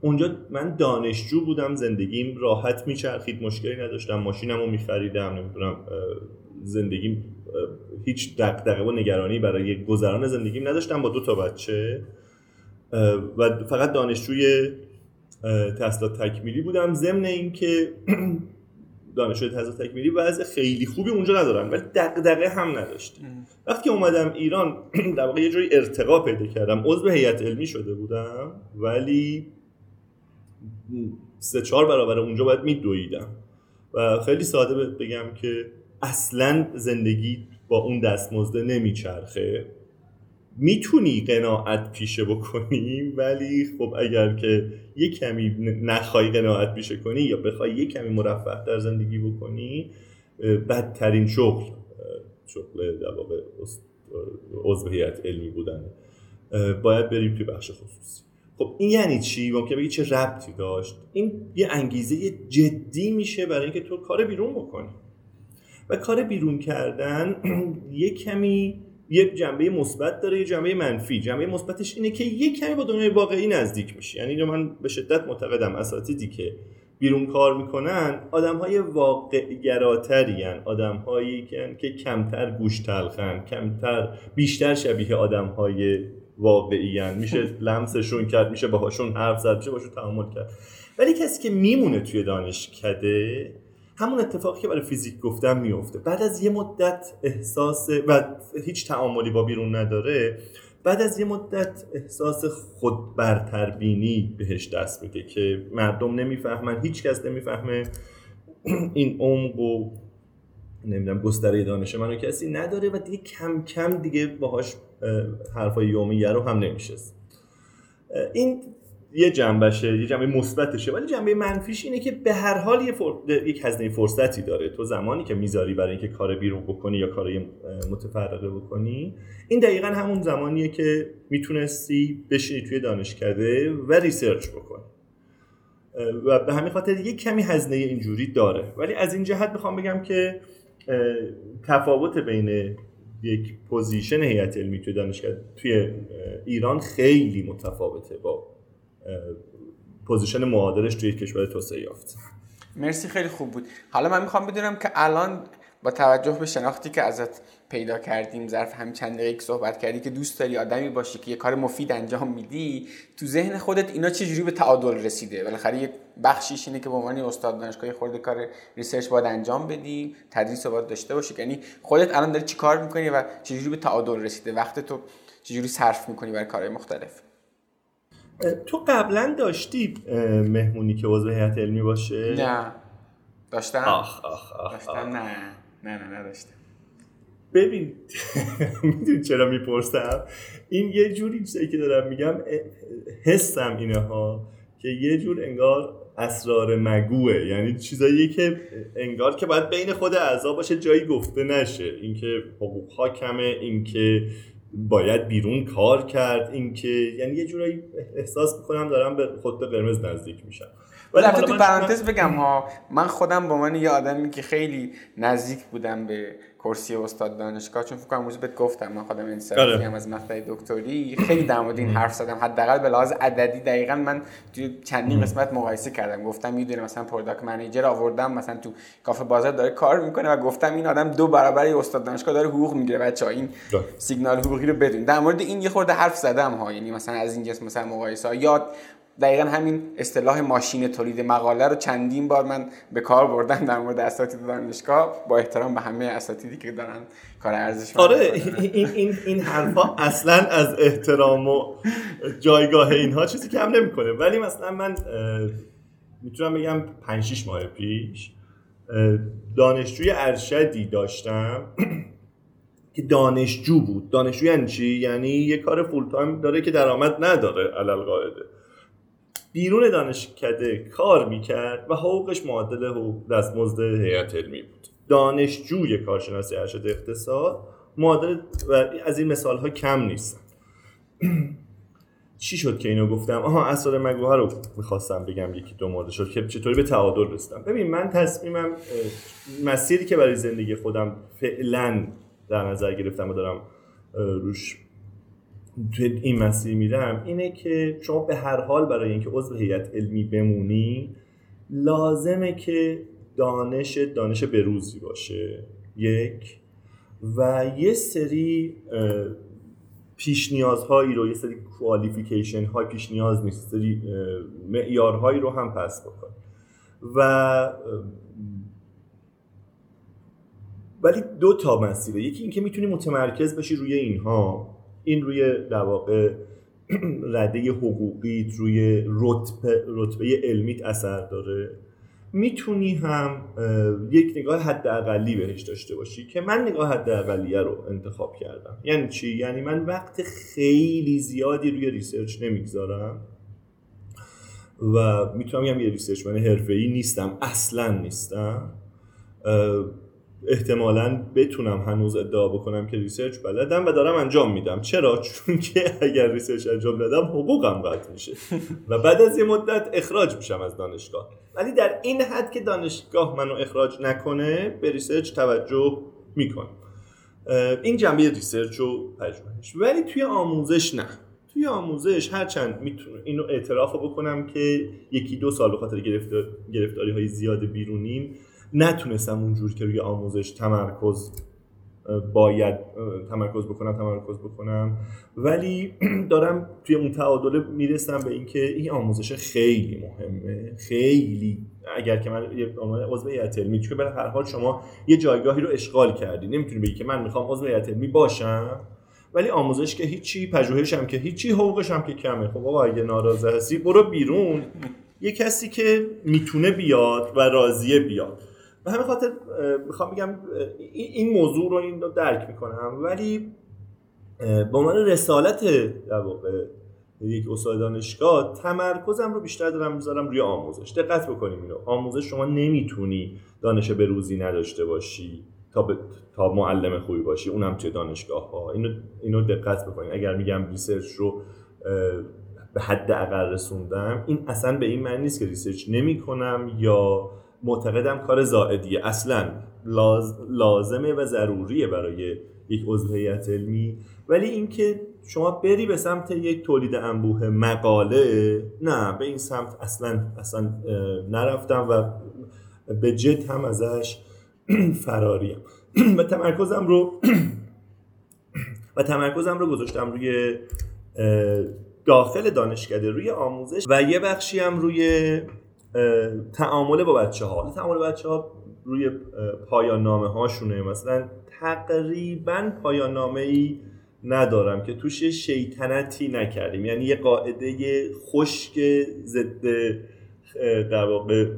اونجا من دانشجو بودم زندگیم راحت میچرخید مشکلی نداشتم ماشینمو میخریدم نمی‌دونم زندگیم هیچ دقدقه و نگرانی برای گذران زندگیم نداشتم با دو تا بچه. و فقط دانشجوی تحصیلات تکمیلی بودم. ضمن اینکه دانشجوی تحصیل تکمیلی وضع خیلی خوبی اونجا ندارن ولی دغدغه هم نداشتیم وقتی اومدم ایران در واقع یه جوری ارتقا پیدا کردم. عضو هیئت علمی شده بودم ولی سه چهار برابر اونجا باید میدویدم. و خیلی ساده بگم که اصلا زندگی با اون دستمزده نمیچرخه. می‌تونی قناعت پیشه بکنی ولی خب اگر که یه کمی نخوای قناعت پیشه کنی یا بخوای یه کمی مرفه در زندگی بکنی بدترین شغل شغل در واقع عضو علمی بودن. باید بریم توی بخش خصوصی. خب این یعنی چی؟ ممکن بگی چه ربطی داشت؟ این یه انگیزه جدی میشه برای اینکه تو کار بیرون بکنی. و کار بیرون کردن یه کمی یه جنبه مثبت داره یه جنبه منفی. جنبه مثبتش اینه که یه کمی با دنیای واقعی نزدیک میشی. یعنی من به شدت معتقدم. اساتیدی که بیرون کار می‌کنن آدم های واقع گراتری آدم هایی که کمتر گوش تلخن کمتر بیشتر شبیه آدم های واقعی میشه لمسشون کرد میشه باهاشون حرف زد میشه باشون تعامل کرد. ولی کسی که میمونه توی دانشکده همون اتفاقی که برای فیزیک گفتم میفته بعد از یه مدت احساس و هیچ تعاملی با بیرون نداره بعد از یه مدت احساس خود برتربینی بهش دست میده که مردم نمی‌فهمن هیچ کس نمی‌فهمه. این عمق و نمی‌دونم گستره دانش منو کسی نداره و دیگه کم کم دیگه باهاش حرفای یومیه رو هم نمیشه این یه جنبشه یه جنبه مثبتشه ولی جنبه منفیش اینه که به هر حال یه فر... یک هزینه فرصتی داره. تو زمانی که می‌ذاری برای اینکه کار بیرون بکنی یا کارهای متفرقه بکنی این دقیقا همون زمانیه که می‌تونستی بشینی توی دانشکده و research بکنی. و به همین خاطر یک کمی هزینه اینجوری داره. ولی از این جهت می‌خوام بگم که تفاوت بین یک position هیئت علمی توی دانشکده توی ایران خیلی متفاوته با position معادلش توی کشور توسعه یافت. مرسی خیلی خوب بود. حالا من می‌خوام بدونم که الان با توجه به شناختی که ازت پیدا کردیم ظرف همین چند دقیقه صحبت کردی که دوست داری آدمی باشی که یه کار مفید انجام میدی تو ذهن خودت اینا چجوری به تعادل رسیده؟ بالاخره یه بخشیش اینه که به عنوان استاد دانشگاه یه خورده کار research باید انجام بدی تدریس باید داشته باشی. یعنی خودت الان داری چیکار می‌کنی و چجوری به تعادل رسیده؟ وقت تو چجوری صرف می‌کنی برای کارهای مختلف؟ تو قبلا داشتی مهمونی که عضو هیئت علمی باشه؟ نه. داشتم؟ آخ آخ آخ داشتم؟ نه. نه نه نداشتم. ببین می‌دونی چرا می‌پرسم؟ این یه جوری چیزایی که دارم میگم حسم اینه ها که یه جور انگار اسرار مگوه یعنی چیزایی که انگار که باید بین خود اعضا باشه جایی گفته نشه. اینکه حقوق ها کمه اینکه باید بیرون کار کرد اینکه یعنی یه جورایی احساس می‌کنم دارم به خود قرمز نزدیک میشم. ولی تو پرانتز بگم ها من خودم به من یه آدمی که خیلی نزدیک بودم به کرسی استاد دانشگاه چون فکر کنم بهت گفتم من خودم انصرافی آره. هم از مقطع دکتری خیلی در مورد این حرف زدم. حداقل به لحاظ عددی دقیقا من تو چندین قسمت مقایسه کردم. گفتم می‌دونم مثلا product manager آوردم مثلا تو کافه بازار داره کار می‌کنه و گفتم این آدم دو برابر استاد دانشگاه داره حقوق می‌گیره. بچه‌ها این سیگنال حقوقی رو بدون در مورد این یه خورده حرف زدم ها. یعنی مثلا از این جنس مثلا مقایسه ها. یاد دقیقا همین اصطلاح ماشین تولید مقاله رو چندین بار من به کار بردم در مورد اساتید دانشگاه با احترام به همه اساتیدی که دارن کار ارزش آره این این این حرفا اصلا از احترام و جایگاه اینها چیزی کم نمی‌کنه. ولی مثلا من می‌تونم بگم 5 6 ماه پیش دانشجوی ارشدی داشتم که دانشجو بود. دانشجو یعنی چی؟ یعنی یه کار فول تایم داره که درآمد نداره علل قاعده. بیرون دانشکده کار می‌کرد و حقوقش معادل حقوق دستمزد هیئت علمی بود. دانشجوی کارشناسی ارشد اقتصاد معادل و از این مثال ها کم نیستن. چی شد که اینو گفتم؟ آها اسرار مگوها رو می‌خواستم بگم یکی دو مورد شد که چطوری به تعادل رسیدم. ببین من تصمیمم مسیری که برای زندگی خودم فعلا در نظر گرفتم و دارم روش تو این مسیر میرم اینه که شما به هر حال برای اینکه عضو هیئت علمی بمونی لازمه که دانش دانش بروزی باشه. یک. و یه سری پیش نیازهایی رو یه سری کوالیفیکیشن های پیش نیاز نیست سری معیارهایی رو هم پس بکن. و ولی دو تا مسیره. یکی اینکه می‌تونی متمرکز بشی روی اینها. این روی در واقع رده حقوقی روی رتبه, رتبه علمیت اثر داره. می‌تونی هم یک نگاه حداقلی بهش داشته باشی که من نگاه حداقلیه رو انتخاب کردم. یعنی چی؟ یعنی من وقت خیلی زیادی روی research نمی‌گذارم و می‌تونم بگم یه research من حرفه‌ای نیستم اصلا نیستم. احتمالا بتونم هنوز ادعا بکنم که research بلدم و دارم انجام میدم. چرا؟ چون که اگر research انجام ندم حقوقم قطع میشه. و بعد از یه مدت اخراج میشم از دانشگاه. ولی در این حد که دانشگاه منو اخراج نکنه به research توجه می‌کنم. این جنبه research و پژوهش. ولی توی آموزش نه. توی آموزش هرچند می‌تونم اینو اعتراف بکنم که یکی دو سال به خاطر گرفتاری های زیاد بیرونیم نتونستم اونجور که روی آموزش تمرکز باید تمرکز بکنم تمرکز بکنم. ولی دارم توی اون تعادل می‌رسم به اینکه این آموزش خیلی مهمه. خیلی. اگر که من عضو هیئت علمی چون به هر حال شما یه جایگاهی رو اشغال کردی. نمی‌تونی بگی که من می‌خوام عضو هیئت علمی باشم. ولی آموزش که هیچی پژوهش هم که هیچی حقوقش هم که کمه. خب آقا اگه ناراضی هستی برو بیرون. یه کسی که می‌تونه بیاد و راضیه بیاد. به همین خاطر می‌خوام بگم این موضوع رو این رو درک می‌کنم. ولی به عنوان رسالت در واقع یک استاد دانشگاه تمرکزم رو بیشتر دارم می‌ذارم روی آموزش. دقت بکنیم اینو. آموزش شما نمی‌تونی دانش به روزی نداشته باشی تا, ب... تا معلم خوبی باشی. اونم توی دانشگاه ها اینو, اینو دقت بکنید اگر میگم ریسرچ رو به حد اقل رسوندم این اصلا به این معنی نیست که ریسرچ نمی کنم یا معتقدم کار زائدیه. اصلا لازمه و ضروریه برای یک عضو هیئت علمی. ولی اینکه شما بری به سمت یک تولید انبوه مقاله نه به این سمت اصلا اصلا نرفتم و به جد هم ازش فراریم. و تمرکزم رو و تمرکزم رو گذاشتم روی داخل دانشکده روی آموزش و یه بخشی هم روی تعامل با بچه ها تعامل بچه ها روی پایان نامه هاشونه مثلا تقریبا پایان نامه ای ندارم که توش شیطنتی نکردیم. یعنی یه قاعده خشک ضد در واقع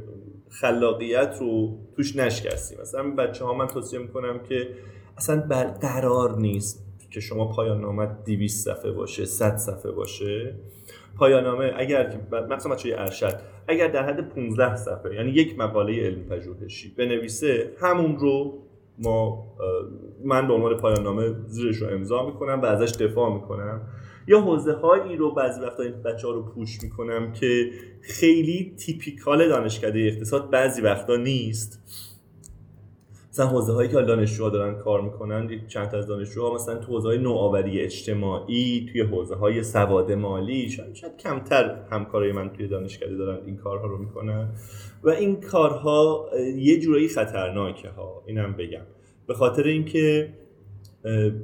خلاقیت رو توش نشکستیم. مثلا بچه ها من توصیه می‌کنم که اصلا قرار نیست که شما پایان نامه 200 صفحه باشه 100 صفحه باشه. پایان نامه اگر مثلا بچه ارشد اگر در حد 15 صفحه یعنی یک مقاله علمی پژوهشی بنویسه همون رو ما من به عنوان پایان نامه زیرش رو امضا می‌کنم و ازش دفاع می‌کنم. یا حوزه هایی رو بعضی وقتا این بچه ها رو پوش می‌کنم که خیلی تیپیکال دانشکده اقتصاد بعضی وقتا نیست. مثلا حوزه هایی که دانشجوها دارن کار می‌کنن چند تا از دانشجوها مثلا تو حوزه های نوآوری اجتماعی توی حوزه های سواد مالی شاید, شاید کمتر همکارای من توی دانشکده دارن این کارها رو می‌کنن. و این کارها یه جورایی خطرناکه ها اینم بگم. به خاطر اینکه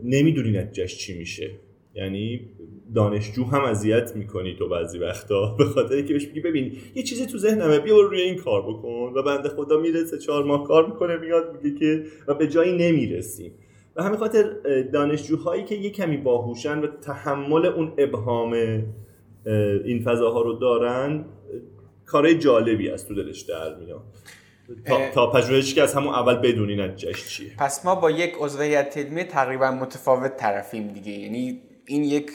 نمی‌دونی نتیجهش چی میشه. یعنی دانشجو هم اذیت می‌کنی تو بعضی وقتا به خاطر اینکه بهش میگی ببین یه چیزی تو ذهنمه بیا روی این کار بکن و بنده خدا میره سه چهار ماه کار می‌کنه میاد میگه که و به جایی نمی‌رسیم. و همین خاطر دانشجوهایی که یه کمی باهوشن و تحمل اون ابهام این فضاها رو دارن کارهای جالبی از تو دلش در میاد. تا, تا پژوهشی که از همون اول بدونی نتیجهش چیه. پس ما با یک عضو هیئت علمی تقریبا متفاوت طرفیم دیگه. یعنی این یک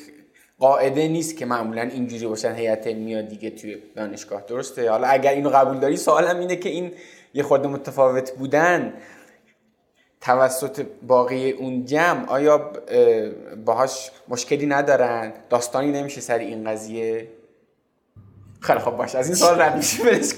قاعده نیست که معمولا اینجوری باشن هیئت علمی دیگه توی دانشگاه. درسته؟ حالا اگر اینو قبول داری سوالم اینه که این یه خورده متفاوت بودن توسط باقی اون جمع آیا باهاش مشکلی ندارن؟ داستانی نمیشه سر این قضیه؟ خیلی خوب باشه. از این سوال رد میشه برش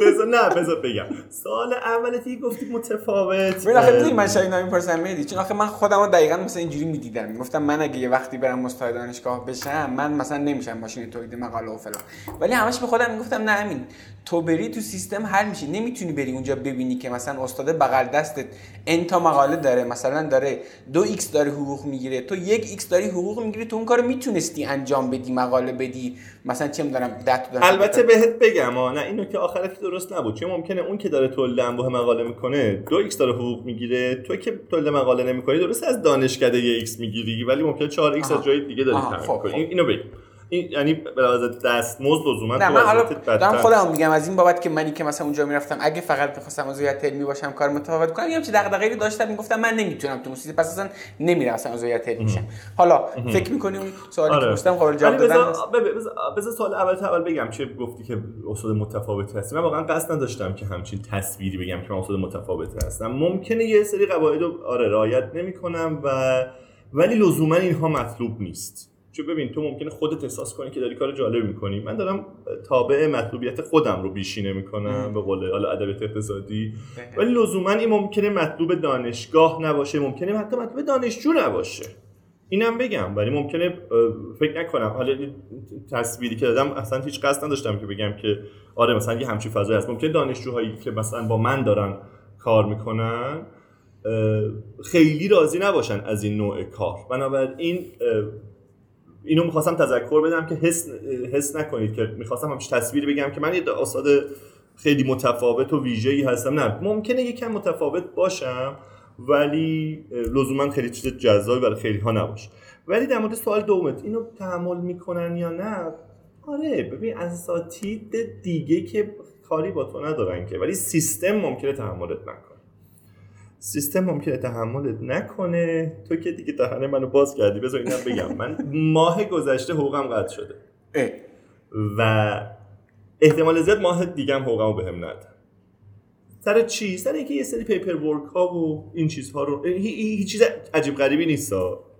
بذار نه بذار بگم. سوال اولتی گفتی متفاوت. ببین آخه می‌دونی من شاید نمی پرسم میدی چون آخه من خودم دقیقا مثلا اینجوری می‌دیدم. می‌گفتم من اگه یه وقتی برم مستعد دانشگاه بشم من مثلا نمیشم ماشین تولید مقاله و فلان. ولی همش به خودم می‌گفتم نه امین. تو بری تو سیستم حل میشه نمی‌تونی بری اونجا ببینی که مثلا استاد بغل دستت n تا مقاله داره. مثلا داره دو x داره حقوق می‌گیره. تو یک x داری حقوق می‌گیری تو اون کارو می‌تونستی انجام بدی مقاله بدی. مثلا چه می‌دونم ده البته بهت بگم نه اینو که آخرت درست نبود. چون ممکنه اون که داره تولید انبوه مقاله می‌کنه دو x داره حقوق می‌گیره. تو که تولید مقاله نمی‌کنی درست از دانشکده x می‌گیری ولی ممکنه 4 x از جای دیگه داری خب، خب. اینو بگم این یعنی به دست مزد لزوما نه من حالا دارم خودم میگم از این بابت که منی که مثلا اونجا می‌رفتم اگه فقط بخواستم عضویت علمی باشم کار متفاوت کنم یه چیز دغدغه‌ای داشتم می‌گفتم من نمی‌تونم تو موسیقی پس اصلا نمیرم اصلا عضویت علمی میشم حالا فکر می‌کنی اون سوالی آره. که گفتم قابل جواب دادن بذار سوال اول اول بگم چه گفتی که استاد متفاوت هستی. من واقعا قصد نداشتم که همچین تصویری بگم که من استاد متفاوت هستم. ممکنه یه سری قواعد آره رعایت نمی‌کنم و ولی لزوما اینها مطلوب نیست. چون ببین تو ممکنه خودت احساس کنی که داری کار جالب می‌کنی. من دارم تابع مطلوبیت خودم رو بیشینه می‌کنم به قول حالا ادبیات اقتصادی. ولی لزوما این ممکنه مطلوب دانشگاه نباشه ممکنه حتی مطلوب دانشجو نباشه. اینم بگم ولی ممکنه فکر نکنم. حالا تصویری که دادم اصلا هیچ قصد نداشتم که بگم که آره مثلا یه همچین فضایی هست. ممکنه دانشجوهایی که مثلا با من دارن کار می‌کنن خیلی راضی نباشن از این نوع کار. بنابراین اینو می‌خواستم تذکر بدم که حس, حس نکنید که می‌خواستم همش تصویر بگم که من یه استاد خیلی متفاوت و ویژه‌ای هستم. نه ممکنه یکم متفاوت باشم ولی لزوما خیلی چیز جذابی برای خیلی ها نباشه. ولی در مورد سوال دومت اینو تحمل می‌کنن یا نه؟ آره ببین اساتید دیگه که کاری با تو ندارن که ولی سیستم ممکنه تحملت نکنه. سیستم ممکنه تحملت نکنه. تو که دیگه دهنه منو باز کردی بذار اینم بگم. من ماه گذشته حقوقم قطع شده. و احتمال زیاد ماه دیگه هم حقوقمو بهم ندن. سر چی؟ سر اینکه یه سری پیپر ورک ها و این چیزها رو هیچ چیز عجیب غریبی نیست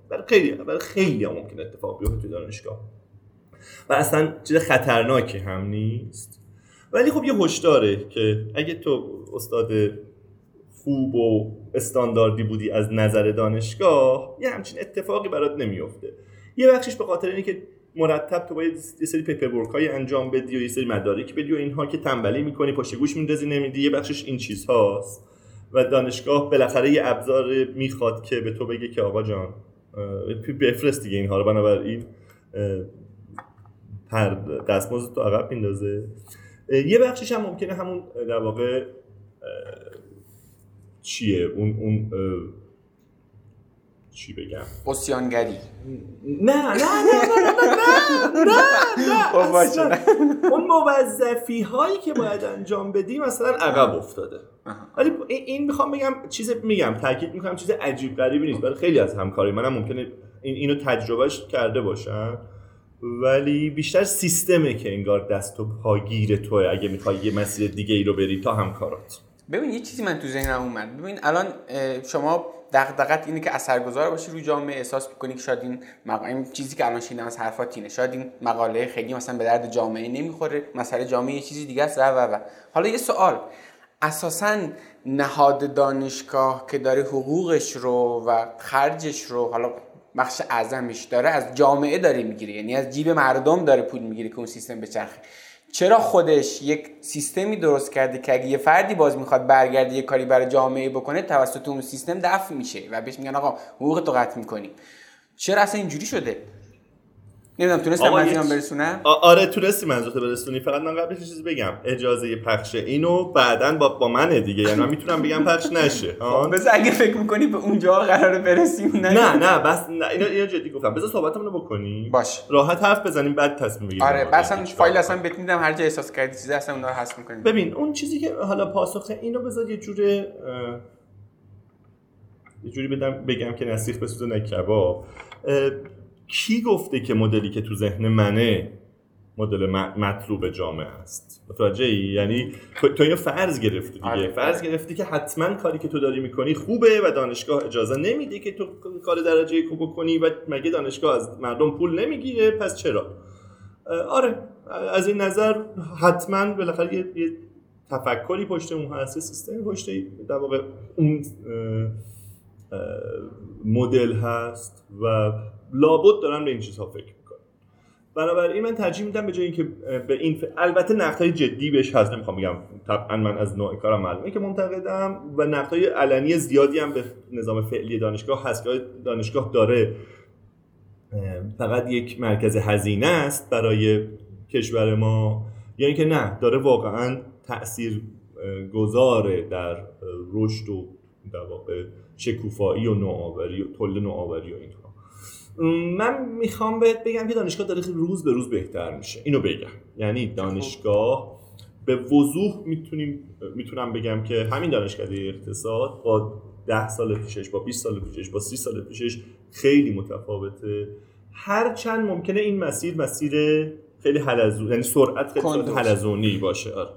برای خیلی برای خیلی هم ممکن اتفاق بیفته تو دانشگاه. و اصلا چیز خطرناکی هم نیست. ولی خب یه هشداره که اگه تو استاد خوب و استانداردی بودی از نظر دانشگاه یه همچین اتفاقی برات نمیفته یه بخشش به خاطر اینه که مرتب تو باید یه سری پیپر های انجام بدی و یه سری مدارک بدی و اینها که تنبلی می‌کنی پشت گوش میندازی نمیدی یه بخشش این چیزهاست. و دانشگاه بالاخره یه ابزار می‌خواد که به تو بگه که آقا جان بفرست دیگه اینها رو. بنابراین هر دستمزد تو عقب میندازه. یه بخشش هم ممکنه همون در واقع چیه؟ اون اون چی بگم؟ اسیانگری نه نه نه نه نه نه نه خب اون موظفی هایی که باید انجام بدی مثلا عقب افتاده. ولی این می‌خوام بگم چیز میگم تاکید می‌کنم چیز عجیب غریبی نیست. برای خیلی از همکاری منم ممکنه این اینو تجربهش کرده باشن. ولی بیشتر سیستمه که انگار دست و پاگیر توه اگه می‌خوای یه مسیر دیگه ای رو بری تا همکارات. ببین یه چیزی من تو ذهنم اومد. ببین الان شما دغدغت اینه که اثرگذار باشی رو جامعه. احساس می‌کنی که شاید این, این چیزی که الان شیدم از حرفات اینه. شاید این مقاله خیلی مثلا به درد جامعه نمی‌خوره. مسئله جامعه یه چیزی دیگه است. و و. حالا یه سوال. اساسا نهاد دانشگاه که داره حقوقش رو و خرجش رو حالا بخش اعظمش داره از جامعه داره می‌گیره. یعنی از جیب مردم داره پول می‌گیره که اون سیستم بچرخه. چرا خودش یک سیستمی درست کرده که اگه یه فردی باز می‌خواد برگرده یه کاری برای جامعه بکنه توسط اون سیستم دفع میشه و بهش میگن آقا حقوق تو قطع می‌کنیم چرا اصلا اینجوری شده؟ نمی‌دونم تونستم منظورم برسونم؟ آره تونستی منظورت برسونی. فقط من قبلش چیزی بگم. اجازه پخش اینو بعدا با, با منه دیگه. یعنی من می‌تونم بگم پخش نشه. خب بذار اگه فکر می‌کنی به اونجا قراره برسیم نه؟ نه نه بس نه اینو, اینو جدی گفتم. بذار صحبتمون رو بکنیم. باش. راحت حرف بزنیم بعد تصمیم بگیریم. آره اصلا فایل اصلا بهت میدم هر جا احساس کردی چیزی اصلا اونها رو حذف می‌کنیم. ببین اون چیزی که حالا پاسخ اینو بذار یه جوره یه جوری بدم بگم که نسیخ بسوزه نکباب. کی گفته که مدلی که تو ذهن منه مدل مطلوب جامعه است؟ متوجه ای یعنی تو اینو فرض گرفتی دیگه. آره. فرض گرفتی که حتما کاری که تو داری می‌کنی خوبه و دانشگاه اجازه نمیده که تو کار درجه یک بکنی و مگه دانشگاه از مردم پول نمی‌گیره؟ پس چرا؟ آره. از این نظر حتما بالاخره یه, یه تفکری پشت اون هست سیستم پشت در واقع اون مدل هست و لابد دارن به این چیزها فکر می‌کنن. بنابراین من ترجیح میدم به جای اینکه به این ف... البته نقدهای جدی بهش هست نمی‌خوام بگم طبعا من از نوع کارم معلومه که منتقدم و نقدهای علنی زیادی هم به نظام فعلی دانشگاه هست که دانشگاه داره. فقط یک مرکز هزینه است برای کشور ما یا اینکه نه داره واقعا تاثیر گذاره در رشد و در واقع شکوفایی و نوآوری و تولید نوآوری و این من می‌خوام بهت بگم که دانشگاه داره روز به روز بهتر میشه. اینو بگم. یعنی دانشگاه به وضوح می‌تونیم می‌تونم بگم که همین دانشگاه اقتصاد با ده سال پیشش با 20 سال پیشش با 30 سال پیشش خیلی متفاوته. هرچند ممکنه این مسیر مسیر خیلی حلزون یعنی سرعت خیلی حلزونی باشه. آره.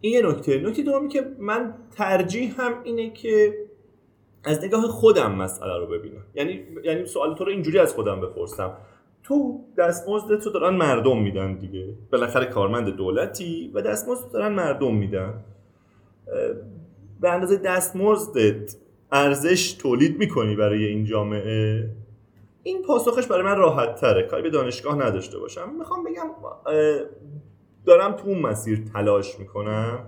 این یه نکته. نکته دومی که من ترجیح هم اینه که از نگاه خودم مسئله رو ببینم. یعنی یعنی سوال تو رو اینجوری از خودم بپرسم. تو دستمزد تو دارن مردم میدن دیگه. بالاخره کارمند دولتی و دستمزد دارن مردم میدن. به اندازه دستمزدت ارزش تولید می‌کنی برای این جامعه؟ این پاسخش برای من راحت تره کاری به دانشگاه نداشته باشم. می‌خوام بگم دارم تو اون مسیر تلاش می‌کنم.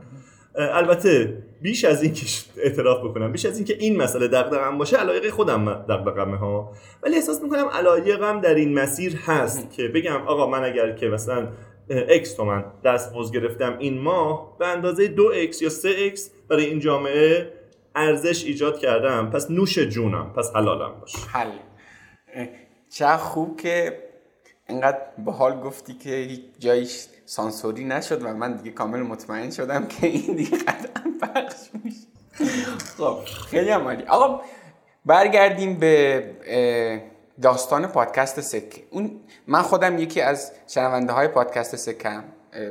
البته بیش از این که اعتراف بکنم بیش از این که این مسئله دغدغم باشه علایق خودم دغدغمه ها. ولی احساس می‌کنم علایقم در این مسیر هست که بگم آقا من اگر که مثلا x تومن دستمزد گرفتم این ماه به اندازه دو x یا سه x برای این جامعه ارزش ایجاد کردم. پس نوش جونم پس حلالم باشه. حل. چه خوب که اینقدر به حال گفتی که هیچ جایش سانسوری نشد و من دیگه کامل مطمئن شدم که این دیگه قطعا پخش میشه. خب خیلی عمالی آقا برگردیم به داستان پادکست سکه. اون من خودم یکی از شنونده های پادکست سکم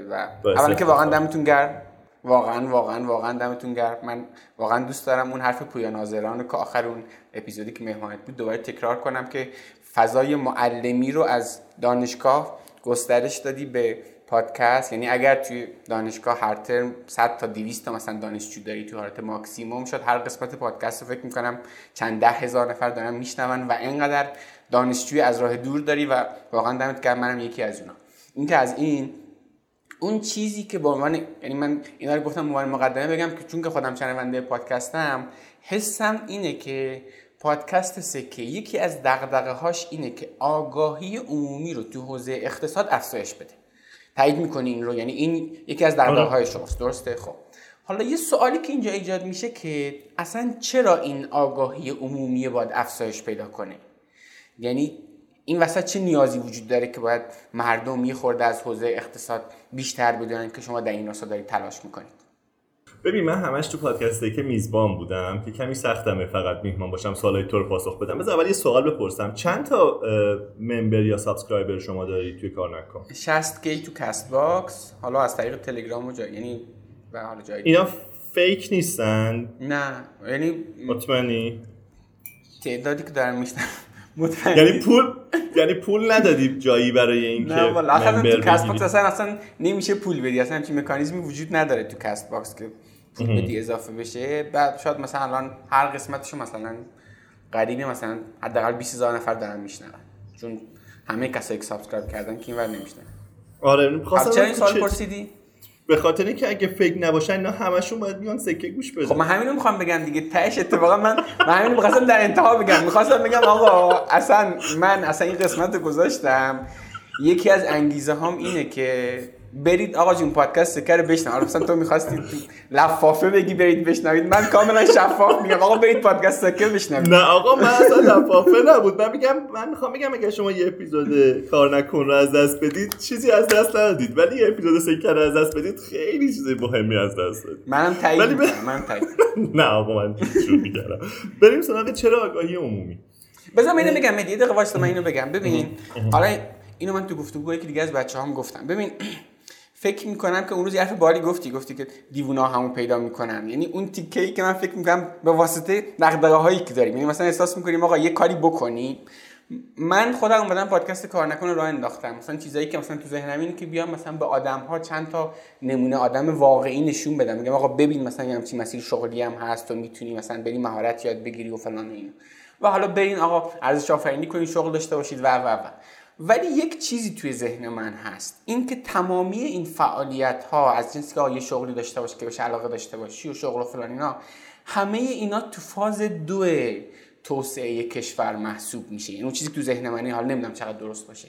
و اولا که واقعا دمتون گرم. واقعا واقعا واقعا دمتون گرم. من واقعا دوست دارم اون حرف پویا ناظران که آخر اون اپیزودی که مهمانت بود دوباره تکرار کنم که فضای معلمی رو از دانشگاه گسترش دادی به پادکست؟ یعنی اگر توی دانشگاه هر ترم 100 تا 200 تا مثلا دانشجو داری تو حالت ماکسیموم شد هر قسمت پادکست رو فکر می‌کنم چند ده هزار نفر دارن میشنون و اینقدر دانشجوی از راه دور داری و واقعا دمت گرم منم یکی از اونا. این که از این اون چیزی که به عنوان یعنی من اینا رو گفتم عنوان مقدمه بگم که چون که خودم شنونده پادکستم حسم اینه که پادکست سکه یکی از دغدغه هاش اینه که آگاهی عمومی رو تو حوزه اقتصاد افزایش بده. تایید می‌کنی این رو؟ یعنی این یکی از دغدغه های شماست درسته؟ خب. حالا یه سوالی که اینجا ایجاد میشه که اصلا چرا این آگاهی عمومی باید افزایش پیدا کنه؟ یعنی این وسط چه نیازی وجود داره که باید مردم یه خورده از حوزه اقتصاد بیشتر بدونن که شما در این راستا دارید تلاش می‌کنید؟ ببین من همش تو پادکستی که میزبان بودم که کمی سختمه فقط میهمان باشم سوالای تو رو پاسخ بدم. بذار اول یه سوال بپرسم. چند تا member یا subscriber شما داری توی کارنکن؟ 60 K تو کست باکس حالا از طریق تلگرام و جای یعنی و حالا جای اینا fake نیستن؟ نه یعنی مطمئنی؟ تعدادی که دارم میشنون. مطمئن یعنی پول یعنی پول ندادی جایی برای اینکه نه والا. اصلا تو کست؟ باکس اصلا اصلا نمیشه پول بدی. اصلا همچین مکانیزمی وجود نداره تو کست باکس که بدی اضافه بشه. بعد شاید مثلا الان هر قسمتشو مثلا تقریبی مثلا حداقل 20000 نفر دارن میشنون. چون همه کسایی که subscribe کردن که اینور نمیشنن آره خب خواستم چرا این سوال پرسیدی؟ به خاطر اینکه اگه fake نباشن اینا همشون باید بیان سکه گوش بدن. خب من همینو می‌خوام بگم دیگه. تهش اتفاقا من من همینو می‌خواستم در انتها بگم. می‌خواستم بگم آقا اصلا من اصلا این قسمت رو گذاشتم. یکی از انگیزه هام اینه که برید آقا جون پادکست سکه بشنو حالا مثلا تو می‌خواستی لفافه بگی برید بشنوید. من کاملا شفاف میگم. آقا برید پادکست سکه بشنوید. نه آقا من اصلا لفافه نبود. من میگم من می‌خوام بگم اگه شما یه اپیزود کار نکن رو از دست بدید چیزی از دست ندادید. ولی یه اپیزود سکر رو از دست بدید خیلی چیز مهمی از دست دادید. منم تایید ولی ب- منم تایید نه آقا من شوخی کردم بریم سراغ چرا آگاهی عمومی. بذار من اینو بگم یه دقیقه واسه من اینو بگم. ببین حالا اینو من تو گفتگوهای که دیگه از بچه هم گفتم. ببین فکر می‌کنم که اون روز یه حرف بالی گفتی گفتی که دیوونه ها همون پیدا می‌کنن. یعنی اون تیکه ای که من فکر می‌کنم به واسطه دغدغه هایی که داریم. یعنی مثلا احساس می‌کنیم آقا یه کاری بکنی. من خودم اومدم پادکست کار نکنه راه انداختم. مثلا چیزایی که مثلا تو ذهنم اینه که بیام مثلا به آدم ها چند تا نمونه آدم واقعی نشون بدم. میگم آقا ببین مثلا یه همچین مسیر شغلی هم هست و می‌تونی مثلا بری مهارت یاد بگیری و فلان و اینا. و حالا برین آقا ارزش آفرینی کنید شغل داشته باشید و و و. ولی یک چیزی توی ذهن من هست. اینکه تمامی این فعالیت ها از جنسی که یه شغلی داشته باشی که بهش علاقه داشته باشی و شغل و فلان اینا همه اینا تو فاز دو توسعه کشور محسوب میشه. یعنی اون چیزی که تو ذهن منه حالا نمی‌دونم چقدر درست باشه.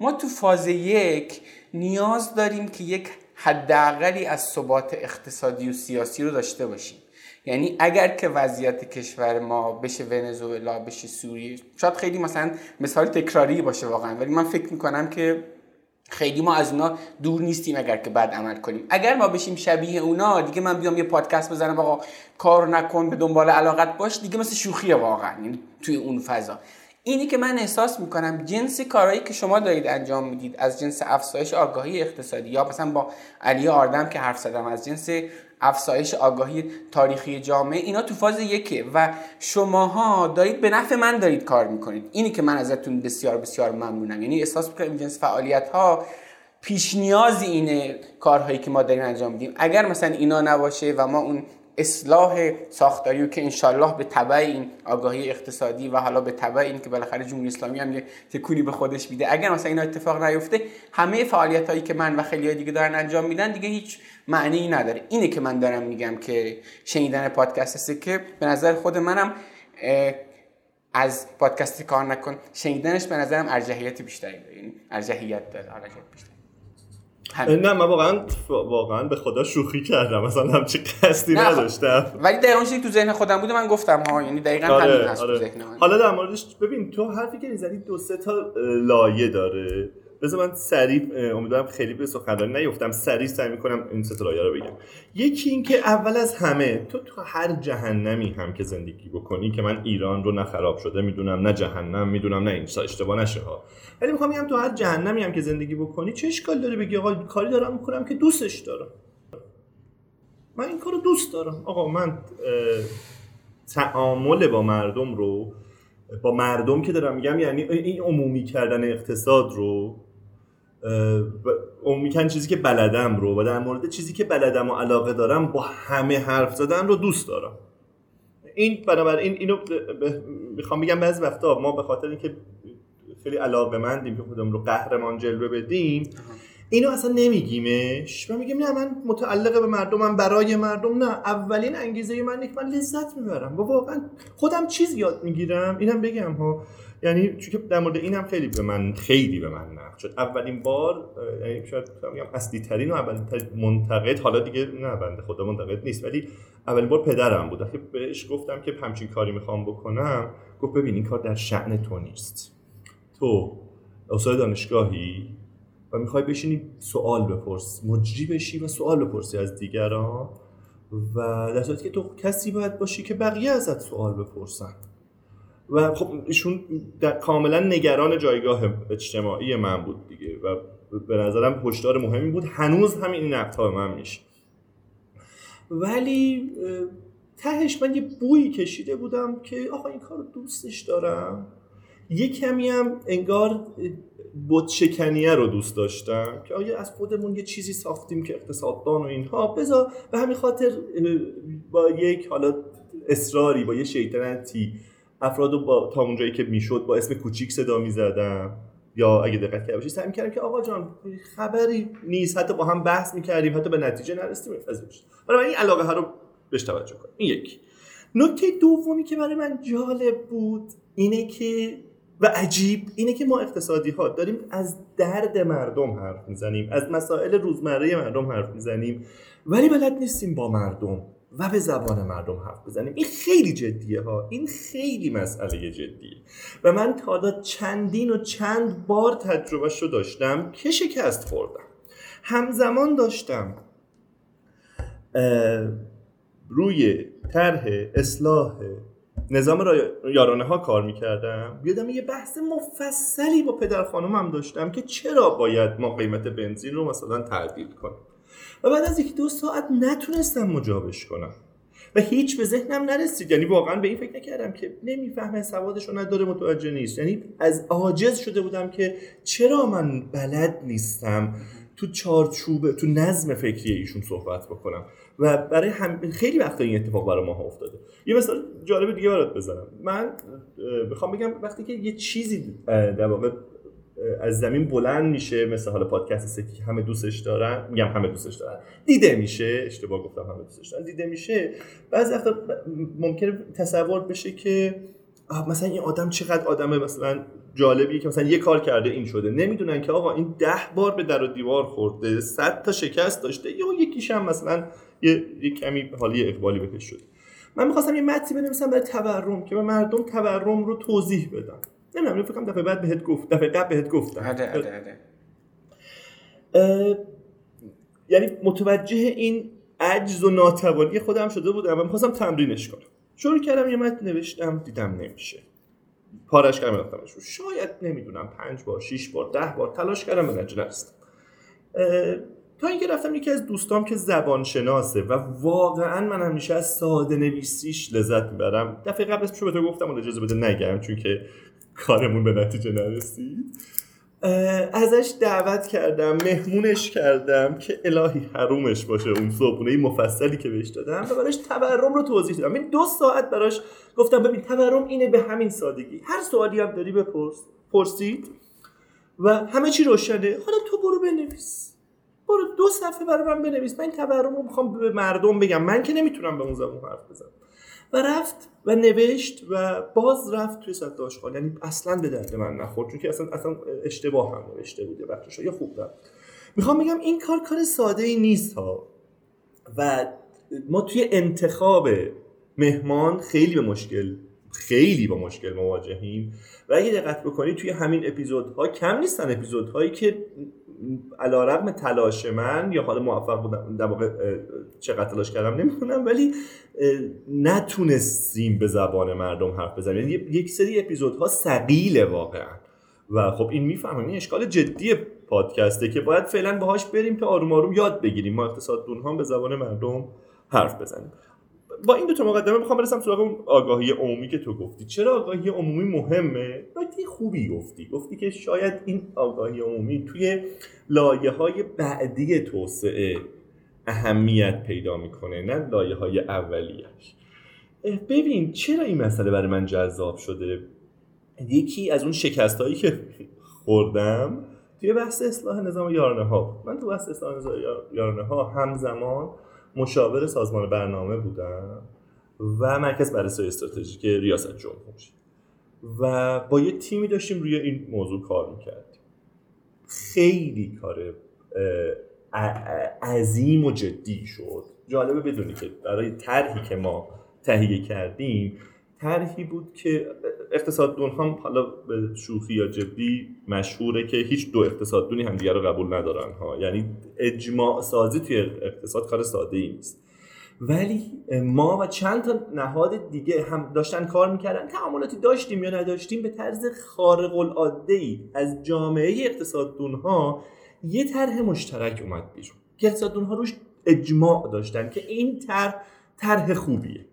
ما تو فاز یک نیاز داریم که یک حداقلی از ثبات اقتصادی و سیاسی رو داشته باشیم. یعنی اگر که وضعیت کشور ما بشه ونزوئلا بشه سوریه شاید خیلی مثلا مثال تکراری باشه واقعا. ولی من فکر می‌کنم که خیلی ما از اونا دور نیستیم اگر که بد عمل کنیم. اگر ما بشیم شبیه اونا دیگه من بیام یه پادکست بزنم آقا کار نکن به دنبال علاقت باش دیگه مثل شوخیه واقعا. یعنی توی اون فضا. اینی که من احساس می‌کنم جنس کارهایی که شما دارید انجام می‌دید از جنس افزایش آگاهی اقتصادی یا مثلا با علی آردم که حرف زدم از جنس افزایش آگاهی تاریخی جامعه اینا تو فاز یکه و شماها دارید به نفع من دارید کار می‌کنید. اینی که من ازتون بسیار بسیار ممنونم. یعنی احساس می‌کنم جنس فعالیت ها پیش نیازی اینه کارهایی که ما داریم انجام میدیم. اگر مثلا اینا نباشه و ما اون اصلاح ساختاری که انشالله به تبع این آگاهی اقتصادی و حالا به تبع این که بالاخره جمهوری اسلامی هم یه تکونی به خودش میده. اگر مثلا اینا اتفاق نیفته همه فعالیت هایی که من و خیلی دیگه دارن انجام میدن دیگه هیچ معنی نداره. اینه که من دارم میگم که شنیدن پادکست سکه به نظر خود منم از پادکست کار نکن. شنیدنش به نظرم ارجحیت بیشتری داره. یعنی ارجحیت داره. همین. نه من واقعا واقعا به خدا شوخی کردم. مثلا همچی قصدی خب. نداشتم. ولی دقیقا اون تو ذهن خودم بوده من گفتم ها یعنی دقیقا همین آره هست تو آره. ذهن من. حالا در موردش ببین تو حرفی که زدی دو سه تا لایه داره. بذار من سریع امیدوارم خیلی به سخنرانی نیفتم. سریع سعی می‌کنم این سه رو بگم. یکی این که اول از همه تو تو هر جهنمی هم که زندگی بکنی که من ایران رو نه خراب شده می‌دونم نه جهنم می‌دونم نه این اشتباه نشه ها. ولی می‌خوام بگم تو هر جهنمی هم که زندگی بکنی چه اشکال داره بگی؟ آقا کاری دارم می‌کنم که دوستش دارم. من این کارو دوست دارم. آقا من تعامل با مردم رو با مردم که دارم میگم یعنی این عمومی کردن اقتصاد رو کردن چیزی که بلدم رو و در مورد چیزی که بلدم و علاقه دارم با همه حرف زدن رو دوست دارم. این بنابراین اینو می‌خوام بگم بعضی وقتا ما به خاطر اینکه خیلی علاقه مندیم که خودمون رو قهرمان جلوه بدیم اینو اصلا نمیگیمش و میگیم نه من متعلق به مردمم برای مردم نه. اولین انگیزه من که من لذت می‌برم. و واقعا خودم چیز یاد می‌گیرم. اینم بگم ها. یعنی چون در مورد اینم خیلی به من خیلی به من نقد شد. اولین بار یعنی شاید بگم اصلی ترین و اولین ترین منتقد حالا دیگه نه بنده خدا منتقد نیست ولی اولین بار پدرم بود. که بهش گفتم که همچین کاری می‌خوام بکنم. گفت ببین این کار در شأن تو نیست. تو استاد دانشگاهی و می‌خوای بشینی سوال بپرس مجری بشی و سوال بپرسی از دیگران و در صورتی که تو کسی باید باشی که بقیه ازت سوال بپرسن. و خب ایشون در کاملا نگران جایگاه اجتماعی من بود دیگه و به نظرم هشدار مهمی بود. هنوز همین این نقدها به من میشه. ولی تهش من یه بویی کشیده بودم که آقا این کار دوستش دارم. یه کمی هم انگار بوت شکنیه رو دوست داشتم که آیا از خودمون یه چیزی ساختیم که اقتصاددان و اینها. بذار به همین خاطر با یک حالا اصراری با یه شیطنتی افراد با تا اونجایی که می‌شد با اسم کوچیک صدا می‌زدم یا اگه دقت کرده باشی سعی کردم که آقا جان خبری نیست حتی با هم بحث می‌کردیم حتی به نتیجه نرسیدیم حالا من این علاقه ها رو بهش توجه کنم. این یک. نکته دومی که برای من جالب بود اینه که و عجیب اینه که ما اقتصادی ها داریم از درد مردم حرف می‌زنیم از مسائل روزمره مردم حرف می‌زنیم. ولی بلد نیستیم با مردم و به زبان مردم حرف بزنیم. این خیلی جدیه ها. این خیلی مسئله جدیه. و من تا حالا چندین و چند بار تجربه رو داشتم که شکست خوردم. همزمان داشتم روی طرح اصلاح نظام یارانه ها کار می‌کردم. یادم یه بحث مفصلی با پدر خانومم داشتم که چرا باید ما قیمت بنزین رو مثلا تعدیل کنیم. و بعد از یک دو ساعت نتونستم مجابش کنم. و هیچ به ذهنم نرسید. یعنی واقعا به این فکر نکردم که نمی‌فهمه سوادش رو نداره متوجه نیست. یعنی از عاجز شده بودم که چرا من بلد نیستم تو چارچوب تو نظم فکری ایشون صحبت بکنم. و برای هم... خیلی وقتا این اتفاق برای ما افتاده. یه مثال جالب دیگه برات بزنم. من بخوام بگم وقتی که یه چیزی در واقع از زمین بلند میشه مثل حالا پادکست سکی همه دوستش دارن. میگم همه دوستش دارن. دیده میشه. اشتباه گفتم همه دوستش دارن. دیده میشه. بعضی وقتا ممکنه تصور بشه که مثلا این آدم چقدر آدم مثلا جالبیه که مثلا یه کار کرده این شده. نمی‌دونن که آقا این ده بار به در و دیوار خورده صد تا شکست داشته یا یکیش هم مثلا یه, یه کمی حالی اقبالی بهش شده. من می‌خواستم یه متنی بنویسم برای تورم که به مردم تورم رو توضیح بدم. نمی‌دونم فکر کنم دفعه بعد بهت گفت دفعه قبل بهت گفتم. هده هده هده. یعنی متوجه این عجز و ناتوانی خودم شده بودم و می‌خواستم تمرینش کنم. شروع کردم یه متن نوشتم دیدم نمیشه. پارش کردم رفتمش شاید نمی‌دونم پنج بار شیش بار ده بار تلاش کردم به نتیجه نرسیدم. تا اینکه رفتم یکی از دوستام که زبان شناسه و واقعا من همیشه از ساده نویسیش لذت می‌برم. دفعه قبل اسمشو به تو گفتم اون اجازه بده نگم چون که کارمون به نتیجه نرسید. ازش دعوت کردم مهمونش کردم که الهی حرومش باشه اون صبحونه مفصلی که بهش دادم و براش تورم رو توضیح دادم. این دو ساعت براش گفتم ببین تورم اینه به همین سادگی. هر سوالی هم داری بپرس پرسید و همه چی روشنه. حالا تو برو بنویس. برو دو صفحه برای من بنویس. من این تورم رو می‌خوام به مردم بگم. من که نمی‌تونم به اون زبون حرف بزنم. و رفت و نوشت و باز رفت توی سطح آشغال. یعنی اصلا به درد من نخورد چون که اصلا اصلا اشتباه هم نوشته بوده بخشش یا خوب رفت می‌خوام بگم این کار کار ساده ای نیست ها. و ما توی انتخاب مهمان خیلی به مشکل خیلی با مشکل مواجهیم. و اگه دقت بکنید توی همین اپیزودها کم نیستن اپیزودهایی که علا رقم تلاش من یا حالا موفق بودم در واقع چقدر تلاش کردم نمی‌دونم ولی نتونستیم به زبان مردم حرف بزنیم. یعنی یک سری اپیزودها سقیله واقعا. و خب این می‌فهمم این اشکال جدی پادکسته که باید فعلا باهاش بریم تا آروم آروم یاد بگیریم. ما اقتصاد هم به زبان مردم حرف بزنیم. با این دو تا مقدمه می‌خوام برسم سراغ اون آگاهی عمومی که تو گفتی. چرا آگاهی عمومی مهمه؟ نکته خوبی گفتی. گفتی که شاید این آگاهی عمومی توی لایه های بعدی توسعه اهمیت پیدا می‌کنه نه لایه های اولیش ببین چرا این مسئله برای من جذاب شده؟ یکی از اون شکست هایی که خوردم توی بحث اصلاح نظام یارانه ها من تو بحث اصلاح نظام یارانه ها همزمان مشاور سازمان برنامه بودم و مرکز بررسی استراتژیک ریاست جمهوری و با یه تیمی داشتیم روی این موضوع کار می‌کردیم. خیلی کار عظیم و جدی شد. جالبه بدونی که برای طرحی که ما تهیه کردیم طرحی بود که اقتصاددون هم حالا به شوخی یا جدی مشهوره که هیچ دو اقتصاددونی هم دیگر رو قبول ندارن ها. یعنی اجماع سازی توی اقتصاد کار ساده ای نیست. ولی ما و چند تا نهاد دیگه هم داشتن کار می‌کردن. تعاملاتی داشتیم یا نداشتیم به طرز خارق العاده ای از جامعه اقتصاددون ها یه طرح مشترک اومد بیرون. که اقتصاددون ها روش اجماع داشتن که این طرح طرح خوبیه.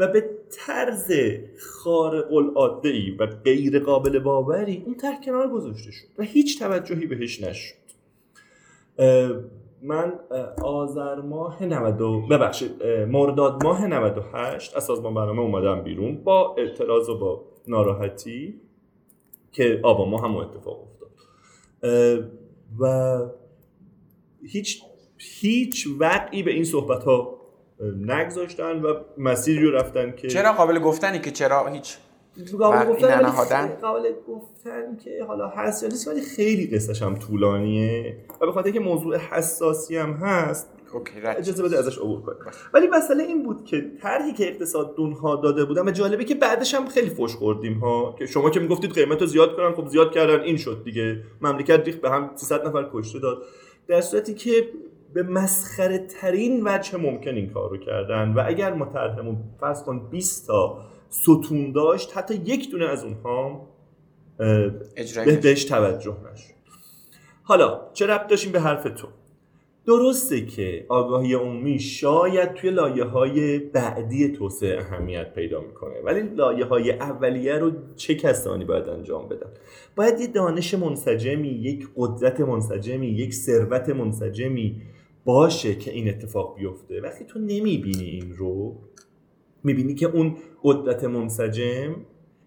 و به طرز خارق العاده ای و غیر قابل باوری اون طرح کنار گذاشته شد و هیچ توجهی بهش نشد. من آذر ماه 90 ببخشید مرداد ماه 98 از سازمان برنامه اومدم بیرون با اعتراض و با ناراحتی که آبا ما هم اتفاق افتاد. و هیچ هیچ وقعی به این صحبت ها نگذاشتن و مسیری رو رفتن که چرا قابل گفتنی که چرا هیچ؟ قابل گفتن قابل گفتن که حالا هست یا نیست ولی خیلی قصهش هم طولانیه و به خاطر که موضوع حساسی هم هست اجازه بده ازش عبور کنیم. ولی مسئله این بود که طرحی که اقتصاد دونها داده بودن و جالبه که بعدش هم خیلی فوش خوردیم ها. که شما که می‌گفتید قیمت رو زیاد کنن خب زیاد کردن این شد دیگه. مملکت ریخت به هم 300 نفر کشته داد. در صورتی که به مسخره ترین وجه ممکن این کار رو کردن. و اگر ما طرحمون فرض کن 20 تا ستون داشت حتی یک دونه از اونها بهش توجه نشد. حالا چه ربط داشتیم به حرف تو؟ درسته که آگاهی عمومی شاید توی لایه های بعدی توسعه اهمیت پیدا می‌کنه ولی لایه های اولیه رو چه کسانی باید انجام بدن؟ باید یه دانش منسجمی یک قدرت منسجمی یک ثروت منسجمی باشه که این اتفاق بیفته. وقتی تو نمی‌بینی این رو می‌بینی که اون قدرت منسجم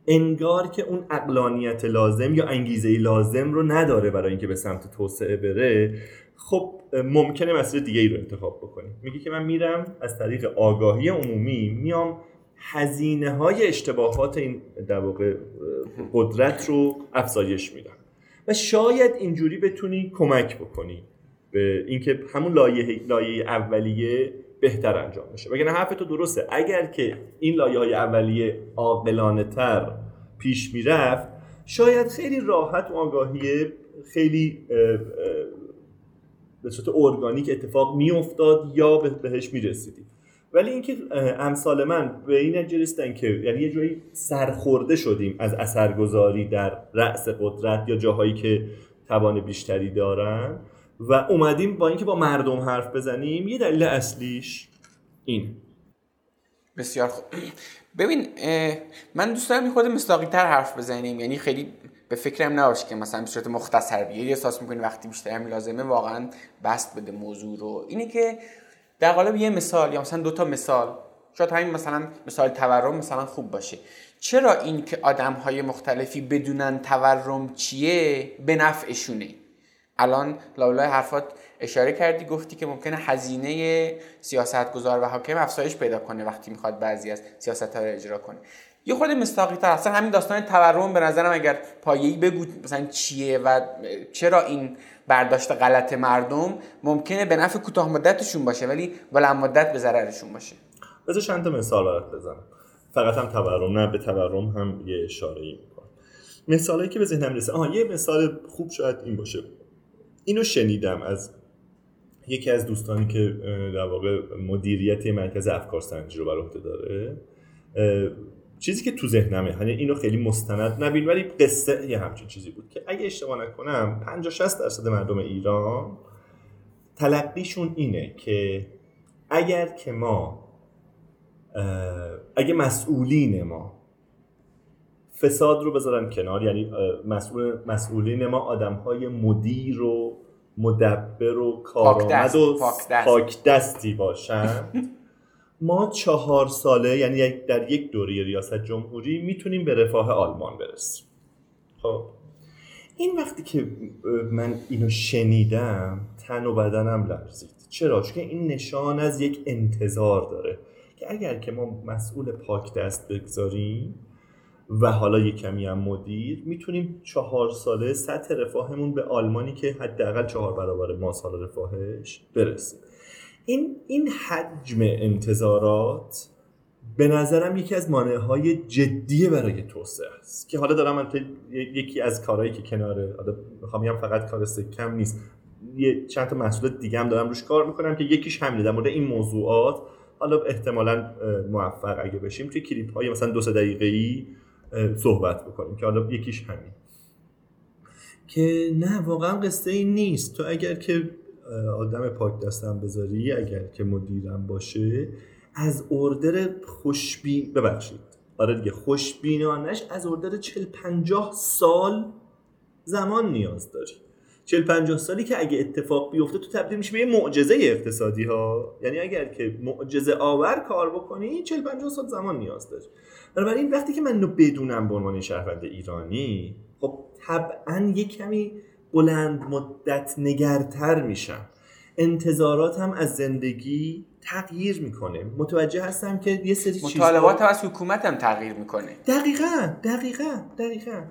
انگار که اون اقلانیت لازم یا انگیزه لازم رو نداره برای اینکه به سمت توسعه بره. خب ممکنه مسئله دیگه ای رو انتخاب بکنی. میگه که من میرم از طریق آگاهی عمومی میام هزینه های اشتباهات این در واقع قدرت رو افزایش میدم. و شاید اینجوری بتونی کمک بکنی. به اینکه همون لایه لایه اولیه بهتر انجام بشه. وگرنه حرف تو درسته. اگر که این لایه های اولیه عاقلانه تر پیش می‌رفت شاید خیلی راحت و آگاهی خیلی به صورت ارگانیک اتفاق میافتاد یا بهش می‌رسیدیم ولی اینکه امثال من به این نتیجه که یعنی یه جایی سرخورده شدیم از اثرگذاری در رأس قدرت یا جاهایی که توان بیشتری دارن و اومدیم با اینکه با مردم حرف بزنیم یه دلیل اصلیش این. بسیار خوب. ببین من دوست دارم خود مستاقی تر حرف بزنیم. یعنی خیلی به فکرم نباشه که مثلا به صورت مختصر بیه احساس می‌کنی وقتی بیشتر هم لازمه واقعا بست بده موضوع رو. اینه که در قالب یه مثال یا مثلا دو تا مثال. شاید همین مثلا مثال تورم مثلا خوب باشه. چرا این که آدم های مختلفی بدونن تورم چیه؟ به نفعشونه. الان لولای حرفات اشاره کردی گفتی که ممکنه هزینه سیاستگزار و حاکم افزایش پیدا کنه وقتی می‌خواد بعضی از سیاست ها رو اجرا کنه. یه خود مستاقی تر اصلا همین داستان تورم به نظرم اگر پایه‌ای بگو مثلا چیه و چرا این برداشت غلط مردم ممکنه به نفع کوتاه مدتشون باشه ولی بلند مدت به ضررشون باشه. بذار چند تا مثال برات بزنم. فقط هم تورم نه به تورم هم یه اشاره ای می‌کنم. مثالی که به ذهنم رسه آها یه مثال خوب شاید این باشه. اینو شنیدم از یکی از دوستانی که در واقع مدیریت مرکز افکار سنجی رو بر عهده داره چیزی که تو ذهنمه. یعنی اینو خیلی مستند نبین ولی قصه یه همچین چیزی بود که اگه اشتباه نکنم 50 60 درصد مردم ایران تلقیشون اینه که اگر که ما اگه مسئولین ما فساد رو بذارن کنار. یعنی مسئول مسئولین ما آدم های مدیر و مدبر و کارآمد و پاک دستی باشن. ما چهار ساله یعنی در یک دوره ریاست جمهوری می‌تونیم به رفاه آلمان برسیم. خب. این وقتی که من اینو شنیدم تن و بدنم لرزید. چرا؟ چون این نشان از یک انتظار داره. که اگر که ما مسئول پاک دست بگذاریم و حالا یک کمی هم مدیر می‌تونیم چهار ساله سطح رفاهمون به آلمانی که حداقل چهار برابر ما سال رفاهش برسیم این این حجم انتظارات به نظرم یکی از مانع های جدی برای توسعه است. که حالا دارم من یکی از کارهایی که کناره می‌خوام فقط کار کم نیست. یه چند تا محصول دیگه هم دارم روش کار می‌کنم که یکیش همینه در مورد این موضوعات حالا احتمالا موفق اگه بشیم توی کلیپ های مثلا دو سه دقیقه ای صحبت بکنیم که حالا یکیش همین. که نه واقعا قصه این نیست. تو اگر که آدم پاک دستم بذاری اگر که مدیرم باشه از اردر خوشبین ببخشید. آره دیگه خوشبینانش از اردر 40 50 سال زمان نیاز داری 40 50 سالی که اگه اتفاق بیفته تو تبدیل میشه به یه معجزه اقتصادی ها یعنی اگر که معجزه آور کار بکنی 40 50 سال زمان نیاز داری بنابراین وقتی که من اینو بدونم به عنوان شهروند ایرانی خب طبعا یه کمی بلند مدت نگرتر میشم. انتظاراتم از زندگی تغییر می‌کنه. متوجه هستم که یه سری مطالبات هم از حکومت هم تغییر می‌کنه. دقیقا دقیقا دقیقا.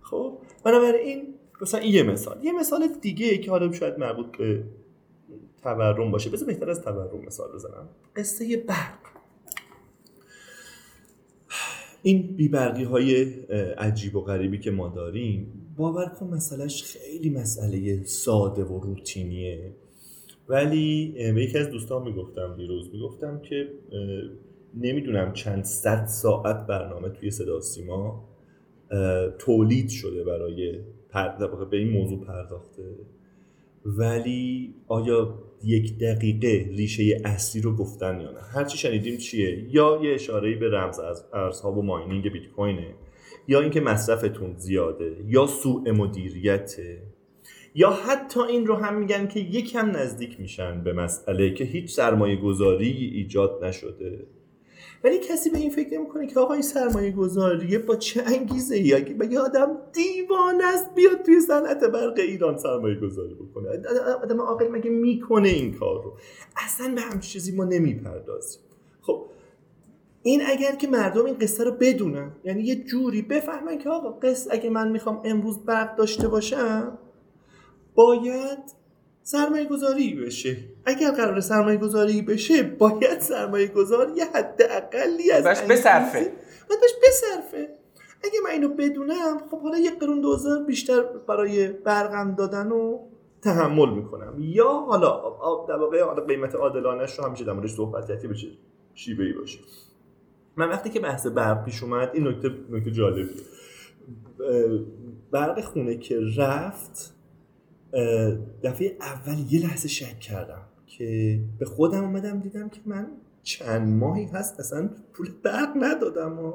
خب بنابراین مثلا این یه مثال. یه مثال دیگه که حالا شاید مربوط به تورم باشه. بذار بهتر از تورم مثال بزنم. قصه برق این بیبرقی های عجیب و غریبی که ما داریم باور کن مسئلهش خیلی مسئله ساده و روتینیه. ولی به یکی از دوستان می‌گفتم دیروز می‌گفتم که نمی‌دونم چند صد ساعت برنامه توی صدا سیما تولید شده برای به این موضوع پرداخته. ولی آیا یک دقیقه ریشه اصلی رو گفتن یا نه. هرچی شنیدیم چیه؟ یا یه اشاره به رمز از ارزها و ماینینگ بیت کوینه یا اینکه مصرفتون زیاده یا سوء مدیریته یا حتی این رو هم میگن که یکم نزدیک میشن به مسئله که هیچ سرمایه گذاری ایجاد نشده. ولی کسی به این فکر نمی‌کنه که آقا این سرمایه گذاریه با چه انگیزه ای بگه آدم دیوان است بیاد توی صنعت برق ایران سرمایه گذاری بکنه آدم عاقل مگه می‌کنه این کار رو؟ اصلا به همچین چیزی ما نمی‌پردازیم. خب این اگر که مردم این قصه رو بدونن یعنی یه جوری بفهمن که آقا قصه اگه من می‌خوام امروز برق داشته باشم باید سرمایه گذاری بشه. اگر قرار سرمایه گذاری بشه باید سرمایه گذاری یه حد اقلی از باش بصرفه. باید باش بصرفه. اگه من اینو بدونم خب حالا یه قرون دوزار بیشتر برای برقم دادن و تحمل می‌کنم. یا حالا در واقع قیمت عادلانش رو همیشه در موردش صحبت بشه شیوه ای باشه. من وقتی که بحث برق پیش اومد این نکته نکته جالبیه. برق خونه که رفت دفعه اول یه لحظه شک کردم که به خودم اومدم دیدم که من چند ماهی هست اصلا پول برق ندادم و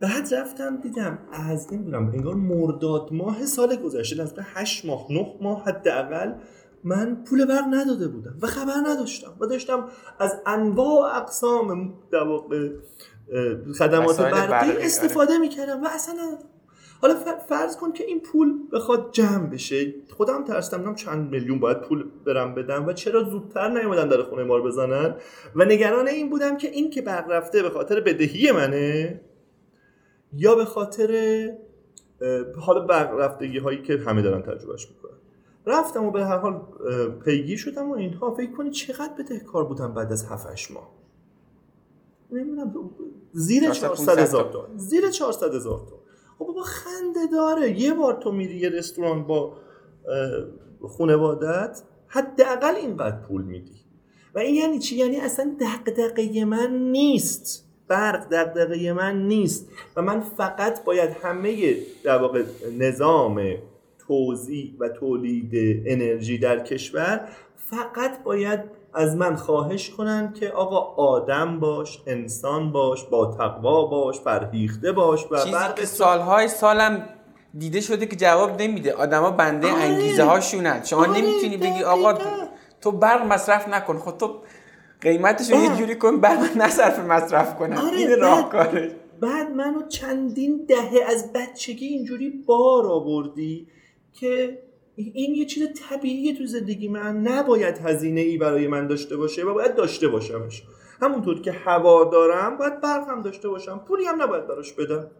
بعد رفتم دیدم از نمی‌دونم انگار مرداد ماه سال گذشته نزدیک هشت ماه نه ماه حداقل من پول برق نداده بودم و خبر نداشتم و داشتم از انواع اقسام در خدمات برقی آره. استفاده می‌کردم و اصلا حالا فرض کن که این پول بخواد جمع بشه. خودم ترسیدم چند میلیون باید پول برم بدم و چرا زودتر نیومدن در خونه ما رو بزنن؟ و نگران این بودم که این که برق رفته به خاطر بدهی منه یا به خاطر حالا برق رفتگی هایی که همه دارن تجربهش می‌کنن. رفتم و به هر حال پیگیر شدم و اینها. فکر کنی چقدر بدهکار بودم بعد از 7 ماه؟ نمی‌دونم زیر 400 هزار تومن زیر 400 هزار تومن خب بابا خنده داره. یه بار تو میری یه رستوران با خانوادت حداقل اینقدر پول میدی. و این یعنی چی؟ یعنی اصلا دغدغه من نیست. برق دغدغه من نیست. و من فقط باید همه در واقع نظام توزیع و تولید انرژی در کشور فقط باید از من خواهش کنن که آقا آدم باش انسان باش با تقوا باش فرهیخته باش و چیزی که سالهای سالم دیده شده که جواب نمیده آدما بنده آره. انگیزه هاشونن شما آره. نمی‌تونی بگی آقا تو برق مصرف نکن خب تو قیمتش رو یه جوری کن بعد نصرف مصرف کنم آره. این راهکارش بعد منو چندین دهه از بچگی اینجوری بار آوردی که این یه چیز طبیعیه تو زندگی من. نباید هزینه ای برای من داشته باشه و باید داشته باشمش. همونطور که هوا دارم باید برق هم داشته باشم. پولی هم نباید براش بدم.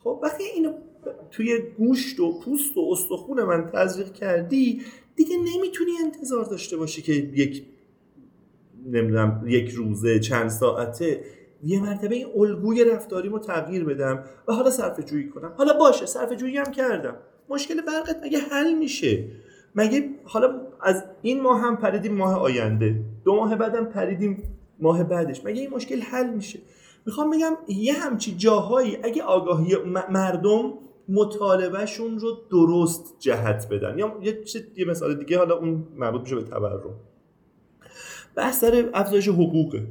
خب وقتی اینو توی گوشت و پوست و استخون من تزریق کردی دیگه نمی‌تونی انتظار داشته باشی که یک نمی‌دونم یک روزه چند ساعته یه مرتبه این الگوی رفتاریمو تغییر بدم و حالا صرفه جویی کنم. حالا باشه صرفه جویی هم کردم. مشکل برقت مگه حل میشه؟ مگه حالا از این ماه هم پریدیم ماه آینده دو ماه بعدم پریدیم ماه بعدش مگه این مشکل حل میشه؟ می‌خوام بگم یه همچی جاهایی اگه آگاهی مردم مطالبهشون رو درست جهت بدن. یا یه, یه مثال دیگه حالا اون مربوط میشه به تورم. بحث سر افزایش حقوقه.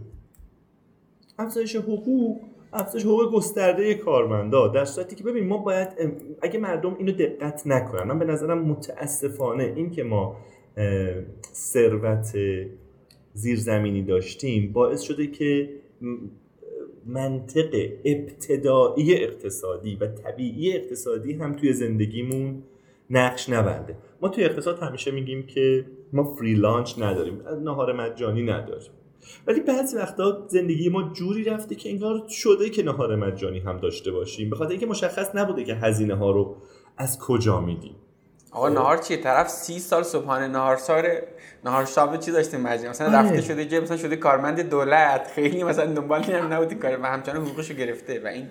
افزایش حقوق افزایش حقوق گسترده کارمندا در صورتی که ببین ما باید اگه مردم اینو دقت نکنن من به نظرم متاسفانه این که ما ثروت زیرزمینی داشتیم باعث شده که منطق ابتدایی اقتصادی و طبیعی اقتصادی هم توی زندگیمون نقش نبنده ما توی اقتصاد همیشه میگیم که ما فری لانچ نداریم نهار مجانی نداریم. ولی بعضی وقتا زندگی ما جوری رفته که انگار شده که نهار مجانی هم داشته باشیم. به خاطر اینکه مشخص نبوده که هزینه ها رو از کجا میدیم. آقا نهار چیه؟ طرف سی سال صبحانه نهار سار نهار شام چی داشته مجید مثلا آره. رفته شده که مثلا شده کارمند دولت. خیلی مثلا دنبال هم نبودی کار و همچنان حقوقشو گرفته. و این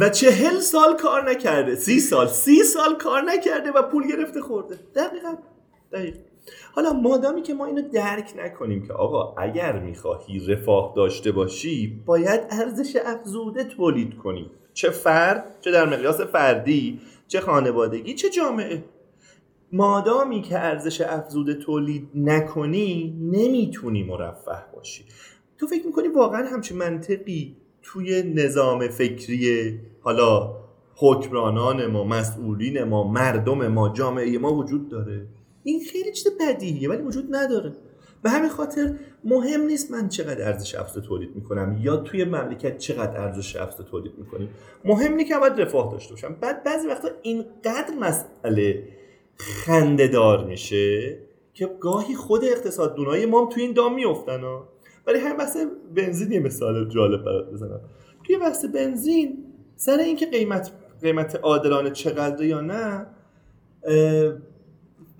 و چهل سال کار نکرده. سی سال. سی سال کار نکرده و پول گرفته خورده. دقیقا. دقیقا. حالا مادامی که ما اینو درک نکنیم که آقا اگر می‌خواهی رفاه داشته باشی باید ارزش افزوده تولید کنی. چه فرد چه در مقیاس فردی چه خانوادگی چه جامعه. مادامی که ارزش افزوده تولید نکنی نمی‌تونی مرفه باشی. تو فکر می‌کنی واقعا همچین منطقی توی نظام فکری حالا حکمرانان ما مسئولین ما مردم ما جامعه ما وجود داره؟ این خیلی چیز بدیهیه ولی وجود نداره. به همین خاطر مهم نیست من چقدر ارزش افزوده تولید می‌کنم یا توی مملکت چقدر ارزش افزوده تولید می‌کنیم مهم نیست که باید رفاه داشته باشم. بعد بعضی وقتا اینقدر مسئله خندهدار میشه که گاهی خود اقتصاددونای ما هم توی این دام میفتن ها ولی همین بحث بنزین یه مثال جالب برات بزنم. توی بحث بنزین سر اینکه قیمت قیمت عادلانه چقدر یا نه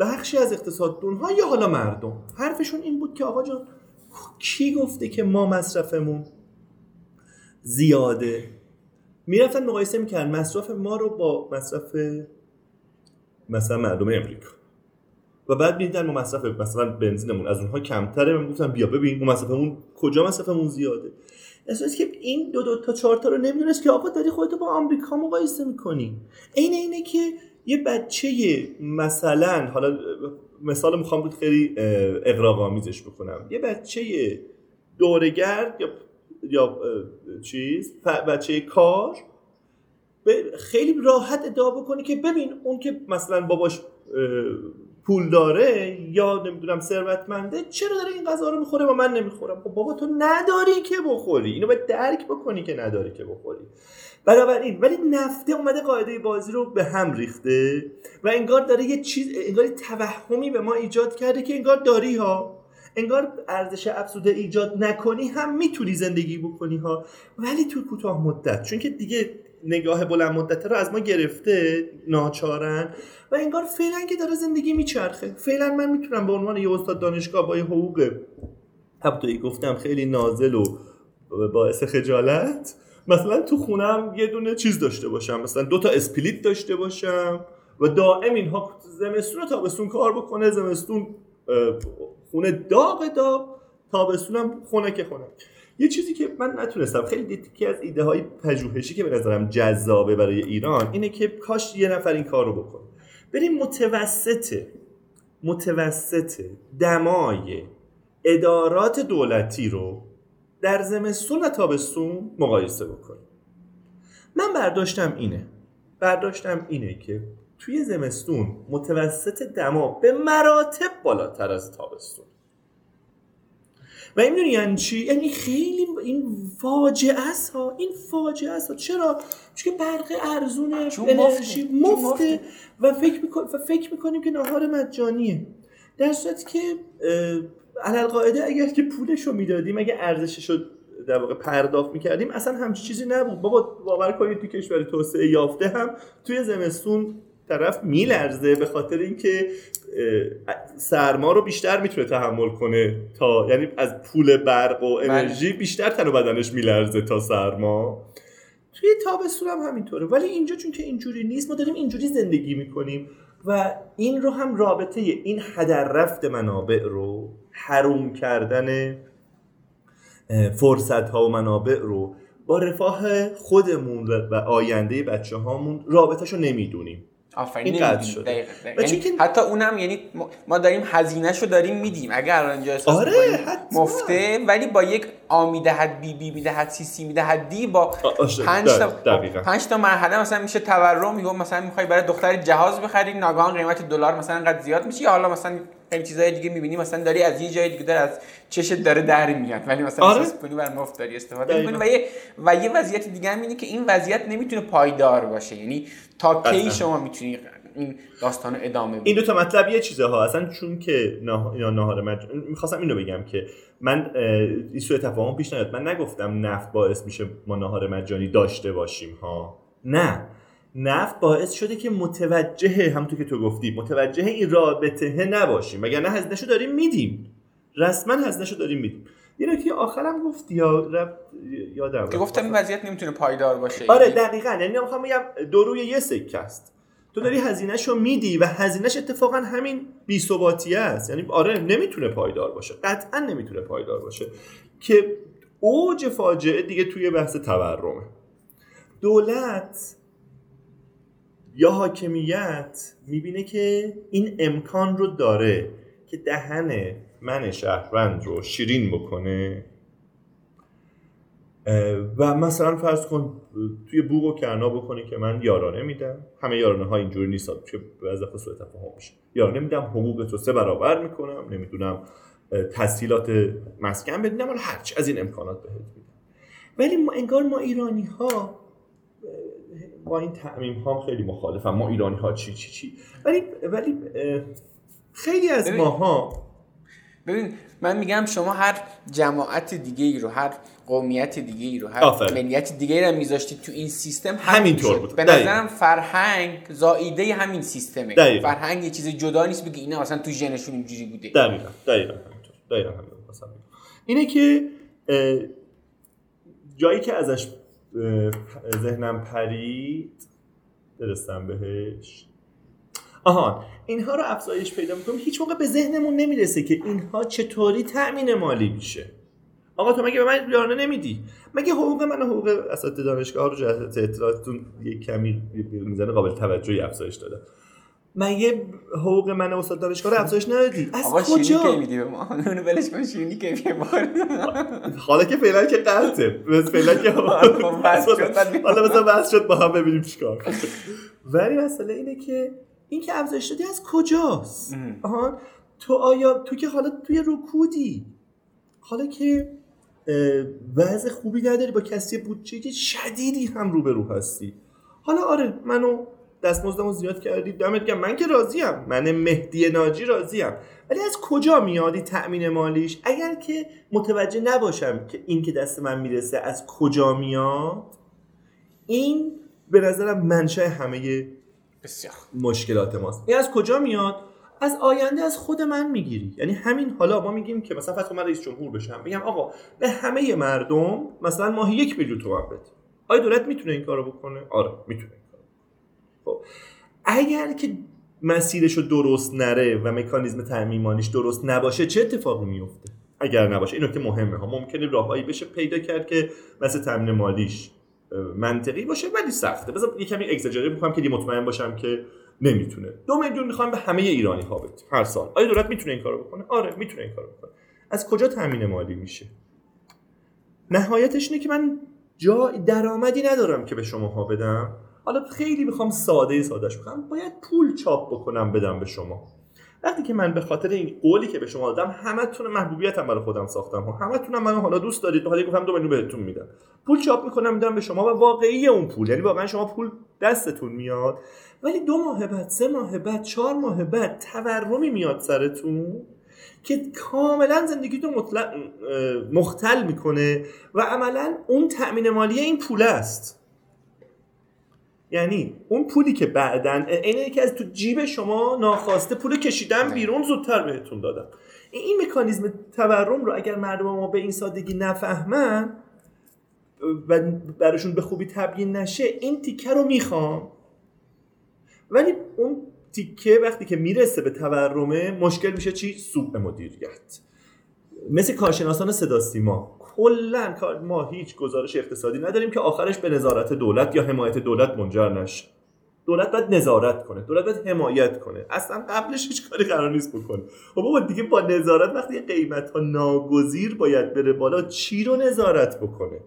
بخشی از اقتصاددون ها یا حالا مردم؟ حرفشون این بود که آقا جان کی گفته که ما مصرفمون زیاده؟ می‌رفتن مقایسه می‌کردن مصرف ما رو با مصرف مثلا مردم امریکا. و بعد می‌دیدن ما مصرف مثلا بنزینمون از اونها کمتره. من گفتم بیا ببین ما مصرفمون کجا مصرفمون زیاده؟ احساس که این دو دو تا چهار تا رو نمی‌دونست که آقا داری خودتو با آمریکا مقایسه می‌کنی. عین اینه که یه بچه مثلا حالا مثال می‌خوام خیلی اقراق بکنم یه بچه دورگرد یا یا چیز بچه کار خیلی راحت ادعا بکنی که ببین اون که مثلا باباش پول داره یا نمی‌دونم ثروتمنده چرا داره این غذا رو می‌خوره و من نمی‌خورم؟ خب بابا تو نداری که بخوری. اینو باید درک بکنی که نداری که بخوری. بنابراین ولی نفته اومده قاعده بازی رو به هم ریخته و انگار داره یه چیز انگار توهمی به ما ایجاد کرده که انگار داری ها. انگار ارزش افزوده ایجاد نکنی هم می‌تونی زندگی بکنی ها. ولی تو کوتاه مدت چون که دیگه نگاه بلند مدته رو از ما گرفته ناچارن و انگار فعلا که داره زندگی میچرخه. فعلا من می‌تونم به عنوان یه استاد دانشگاه با یه حقوق گفتم خیلی نازل و باعث خجالت مثلا تو خونم یه دونه چیز داشته باشم. مثلا دو تا اسپلیت داشته باشم و دائم اینها زمستون تابستون کار بکنه. زمستون خونه داغ داغ تابستونم خونه که خونه. یه چیزی که من نتونستم خیلی یکی از ایده های پژوهشی که به نظرم جذابه برای ایران اینه که کاش یه نفر این کار رو بکنه. بریم متوسط متوسط دمای ادارات دولتی رو در زمستون و تابستون مقایسه بکنیم من برداشتم اینه. برداشتم اینه که توی زمستون متوسط دما به مراتب بالاتر از تابستون. و این می‌دونی یعنی چی؟ یعنی خیلی این فاجعه است ها. این فاجعه است ها. چرا؟ چون که برق ارزونه انرژی مفته. و فکر میکن... و فکر می‌کنیم که نهار مجانیه. در صورتی که علل قاعده اگر که پولش رو می‌دادیم اگه ارزشش رو در واقع پرداخت می‌کردیم اصلا همچی چیزی نبود. بابا باور کنید تو کشور توسعه یافته هم توی زمستون طرف میلرزه به خاطر اینکه سرما رو بیشتر می‌تونه تحمل کنه تا یعنی از پول برق و بله. انرژی بیشتر تن و بدنش میلرزه تا سرما. توی تابستون هم همینطوره. ولی اینجا چون که اینجوری نیست ما داریم اینجوری زندگی می‌کنیم. و این رو هم رابطه این هدر رفت منابع رو حروم کردن فرصت ها و منابع رو با رفاه خودمون و آینده بچه هامون رابطهشو نمی‌دونیم. آفرین. شده. و چون یعنی حتی اونم یعنی ما- داریم هزینهشو داریم میدیم اگر الان اینجا احساس آره،. مفته ولی با یک آ می‌دهد بی بی می‌دهد سی سی می‌دهد دی با پنج تا. پنج تا مرحله مثلا میشه تورم میگم مثلا می‌خوای برای دختر جهاز بخری ناگهان قیمت دلار مثلا انقدر زیاد میشه یا حالا مثلا خیلی چیزای دیگه می‌بینی مثلا داری از یه جای دیگه داره از چشت داره در میاد. ولی مثلا آره. احساس کنی بر مفت داری استفاده. می‌کنی و یه و یه وضعیت دیگه هم اینه که این وضعیت نمی‌تونه پایدار باشه. یعنی تا کی قطعاً. شما می‌تونی این داستان رو ادامه بدی؟ این دو تا مطلب یه چیزه ها اصلا چون که نه... یا نهار مج... می‌خواستم اینو بگم که من این سوء تفاهم پیش نیاد. من نگفتم نفت باعث میشه ما نهار مجانی داشته باشیم ها. نه. نفت باعث شده که متوجه همونطور که تو گفتی متوجه این رابطه نباشیم. وگرنه هزینهشو داریم میدیم. رسما هزینهشو داریم میدیم. یه نکته آخرم گفتی یا رفت یادم که. گفتم این وضعیت نمی‌تونه پایدار باشه. آره دقیقا. یعنی می‌خوام بگم دو روی یه سکه است. تو داری هزینهش رو میدی و هزینهش اتفاقا همین بی‌ثباتیه است. یعنی آره نمی‌تونه پایدار باشه. قطعا نمی‌تونه پایدار باشه. که اوج فاجعه دیگه توی بحث تورمه. دولت یا حاکمیت می‌بینه که این امکان رو داره که دهن من شهروند رو شیرین بکنه. و مثلا فرض کن توی بوق و کرنا بکنی که من یارانه میدم. همه یارانه ها اینجوری نیست که بعضی دفعه سوء تفاهم میشه. یارانه میدم حقوق تو سه برابر می‌کنم نمی‌دونم تسهیلات مسکن بدینم ولی هرچی از این امکانات بهت میدم. ولی ما انگار ما ایرانی ها با این تعمیم ها خیلی مخالفم ما ایرانی ها چی چی چی ولی ولی خیلی از. ماها ببین من میگم شما هر جماعت دیگه ای رو هر قومیت دیگه ای رو هر. ملیت دیگه ای رو میذاشتید تو این سیستم همینطور. بود. به. نظرم فرهنگ زائیده همین سیستمه دقیقاً. فرهنگ یه چیز جدا نیست بگی اینا مثلا تو ژنشون اینجوری بوده دقیقا دقیقا همینطور دقیقا. اینه که جایی که ازش ذهنم پرید. برسم بهش. آها اینها رو افزایش پیدا می‌کنیم هیچ موقع به ذهنمون نمی‌رسه که اینها چطوری تأمین مالی میشه. آقا تو مگه به من یارانه نمیدی؟ مگه حقوق من و حقوق اساتید دانشگاه رو جهت اطلاعاتتون یک کمی می‌زنه قابل توجهی افزایش داده؟ مگه حقوق من استاد دانشگاه رو افزایش ندادی. از آقا شیرینی کجا؟ که میدی به ما اونو ولش کن شیرینی که بخور حالا که فعلا که قطعه. بس فعلا که خب، حالا مثلا بس شد. با هم ببینیم چیکار. ولی مسئله اینه که این که افزایش دادی از کجاست؟ ام. آها. تو آیا تو که حالا توی رکودی حالا که وضع خوبی نداری با کسی بودجه شدیدی هم روبرو هستی. حالا آره منو دستمزدمو زیاد کردی؟ دمت گرم. من که راضیم. من مهدی ناجی راضیم. ولی از کجا میادی تأمین مالیش؟ اگر که متوجه نباشم که این که دست من می‌رسه از کجا میاد این به نظرم منشأ همه بسیار. مشکلات ماست. این از کجا میاد؟ از آینده از خود من می‌گیری. یعنی همین حالا ما میگیم که مثلا کن من رئیس جمهور بشم. بگم آقا به همه مردم مثلا ماهی یک میلیون تومن بده آیا دولت می‌تونه این کارو بکنه؟ آره می‌تونه. خب. اگر که مسیرش رو درست نره و مکانیزم تأمین مالیش درست نباشه چه اتفاقی میفته اگر نباشه این نکته مهمه. ها ممکنه راههایی بشه پیدا کرد که مثل تامین مالیش منطقی باشه ولی سخته. بذار یه کمی اگزاجره می‌کنم که مطمئن باشم که نمی‌تونه. دو میلیون می‌خوام به همه ایرانی ها بدیم هر سال. آیا دولت می‌تونه این کارو بکنه؟ آره می‌تونه این کارو بکنه. از کجا تامین مالی میشه؟ نهایتش اینه که من جا درآمدی ندارم که به شماها بدم. حالا خیلی می‌خوام ساده سادهش بکنم. باید پول چاپ بکنم بدم به شما. وقتی که من به خاطر این قولی که به شما دادم همتون محبوبیتم برای خودم ساختم. ها همتون منو حالا دوست دارید. حالا گفتم دو میلیون بهتون میدم. پول چاپ می‌کنم میدم به شما و واقعی اون پول. یعنی واقعا شما پول دستتون میاد. ولی دو ماه بعد سه ماه بعد چهار ماه بعد تورمی میاد سرتون که کاملا زندگیتون مطلق مختل می‌کنه و عملا اون تأمین مالی این پول است. یعنی اون پولی که بعدا اینه که از تو جیب شما ناخواسته پول کشیدن بیرون زودتر بهتون دادم این, این مکانیزم تورم رو اگر مردم ما به این سادگی نفهمن و براشون به خوبی تبیین نشه این تیکه رو می‌خوام. ولی اون تیکه وقتی که می‌رسه به تورمه مشکل میشه چی؟ سوء مدیریت. مثل کارشناسان صدا سیما. کلا ما هیچ گزارش اقتصادی نداریم که آخرش به نظارت دولت یا حمایت دولت منجر نشه. دولت باید نظارت کنه. دولت باید حمایت کنه. اصلا قبلش هیچ کاری قرار نیست بکنه. خب بابا دیگه با نظارت وقتی قیمت ها ناگزیر باید بره بالا چی رو نظارت بکنه؟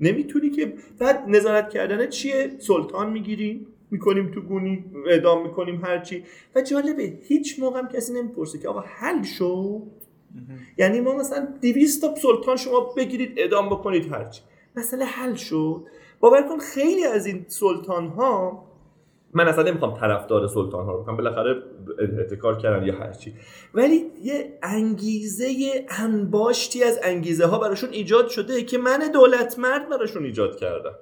نمی‌تونی که بعد نظارت کردن چیه؟ سلطان می‌گیریم می‌کنیم تو گونی اعدام می‌کنیم هرچی و جالبه هیچ موقع هم کسی نمی‌پرسه که آقا حل شد؟ یعنی ما مثلا 200 تا سلطان شما بگیرید اعدام بکنید هرچی مسئله حل شد. باور کن خیلی از این سلطان ها من اصلا نمی‌خوام طرفدار سلطان ها رو بکنم بالاخره احتکار کردن یا هرچی ولی یه انگیزه انباشتی از انگیزه ها براشون ایجاد شده که من دولت مرد براشون ایجاد کردم.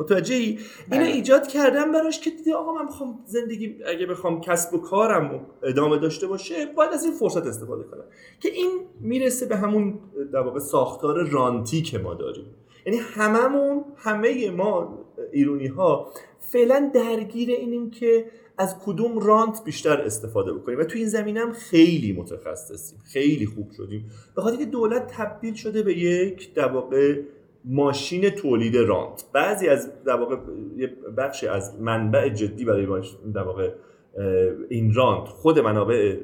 متوجه ای اینو بله. ایجاد کردم براش که دیده آقا من می‌خوام زندگی اگه بخوام کسب و کارم ادامه داشته باشه باید از این فرصت استفاده کنم. که این می‌رسه به همون در واقع ساختار رانتی که ما داریم. یعنی هممون همه ما ایرونی ها فعلا درگیر اینیم که از کدوم رانت بیشتر استفاده بکنیم. و تو این زمینه هم خیلی متخصصیم خیلی خوب شدیم. به خاطر که دولت تبدیل شده به یک در واقع ماشین تولید رانت. بعضی از در واقع بخشی از منبع جدی برای در واقع این رانت خود منابع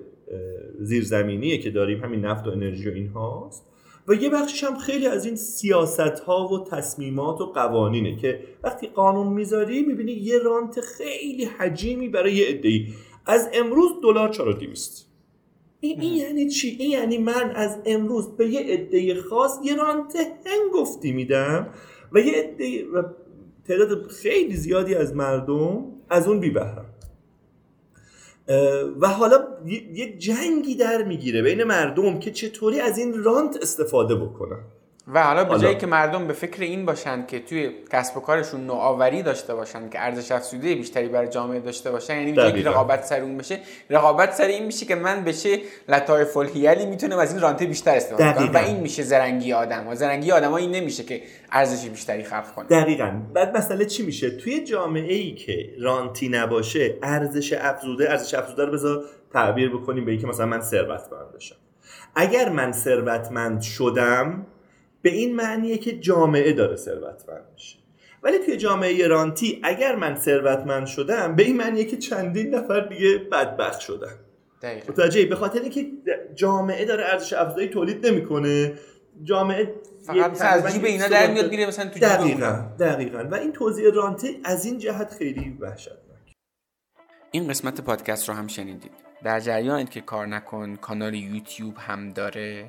زیرزمینیه که داریم همین نفت و انرژی و اینهاست و یه بخشش هم خیلی از این سیاست ها و تصمیمات و قوانینه که وقتی قانون می‌ذاری می‌بینی یه رانت خیلی حجیمی برای یه ای از امروز دلار 4200 این, این یعنی چی؟ این یعنی من از امروز به یه عده خاص یه رانت هنگفتی میدم و یه عده و تعداد خیلی زیادی از مردم از اون بی بهرم و حالا یه جنگی در می‌گیره بین مردم که چطوری از این رانت استفاده بکنن. و حالا به جایی که مردم به فکر این باشن که توی کسب و کارشون نوآوری داشته باشن که ارزش افزوده بیشتری برای جامعه داشته باشن یعنی که رقابت سر اون بشه. رقابت سر این میشه که من بشه لطایف الهیلی می‌تونم از این رانته بیشتر استفاده کنم. و این میشه زرنگی آدم. و زرنگی آدم این نمیشه که ارزش بیشتری خلق کنه. دقیقا. بعد مسئله چی میشه؟ توی جامعه ای که رانتی نباشه ارزش افزوده ارزش افزوده رو بذار تعبیر بکنیم به اینکه مثلا من ثروتمند بشم اگر من ثروتمند شدم به این معنیه که جامعه داره ثروتمند میشه. ولی توی جامعه رانتی اگر من ثروتمند شدم به این معنیه که چندین نفر دیگه بدبخت شدن. متوجه به خاطر اینکه جامعه داره ارزش افزایی تولید نمی‌کنه. جامعه فقط از جیب اینا در میاد میره مثلا تو دقیقاً دقیقاً. و این توضیح رانتی از این جهت خیلی وحشتناک. این قسمت پادکست رو هم شنیدید. در جریان که کار نکن کانال یوتیوب هم داره.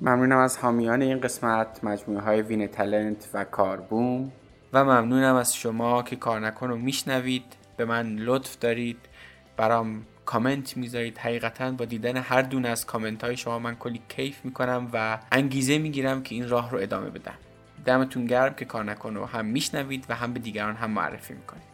ممنونم از حامیان این قسمت مجموعه های وین تلنت و کاربوم. و ممنونم از شما که کار نکن رو میشنوید. به من لطف دارید. برام کامنت می‌ذارید. حقیقتا با دیدن هر دونه از کامنت های شما من کلی کیف می‌کنم و انگیزه می‌گیرم که این راه رو ادامه بدم. دمتون گرم که کار نکن رو هم میشنوید و هم به دیگران هم معرفی می‌کنید.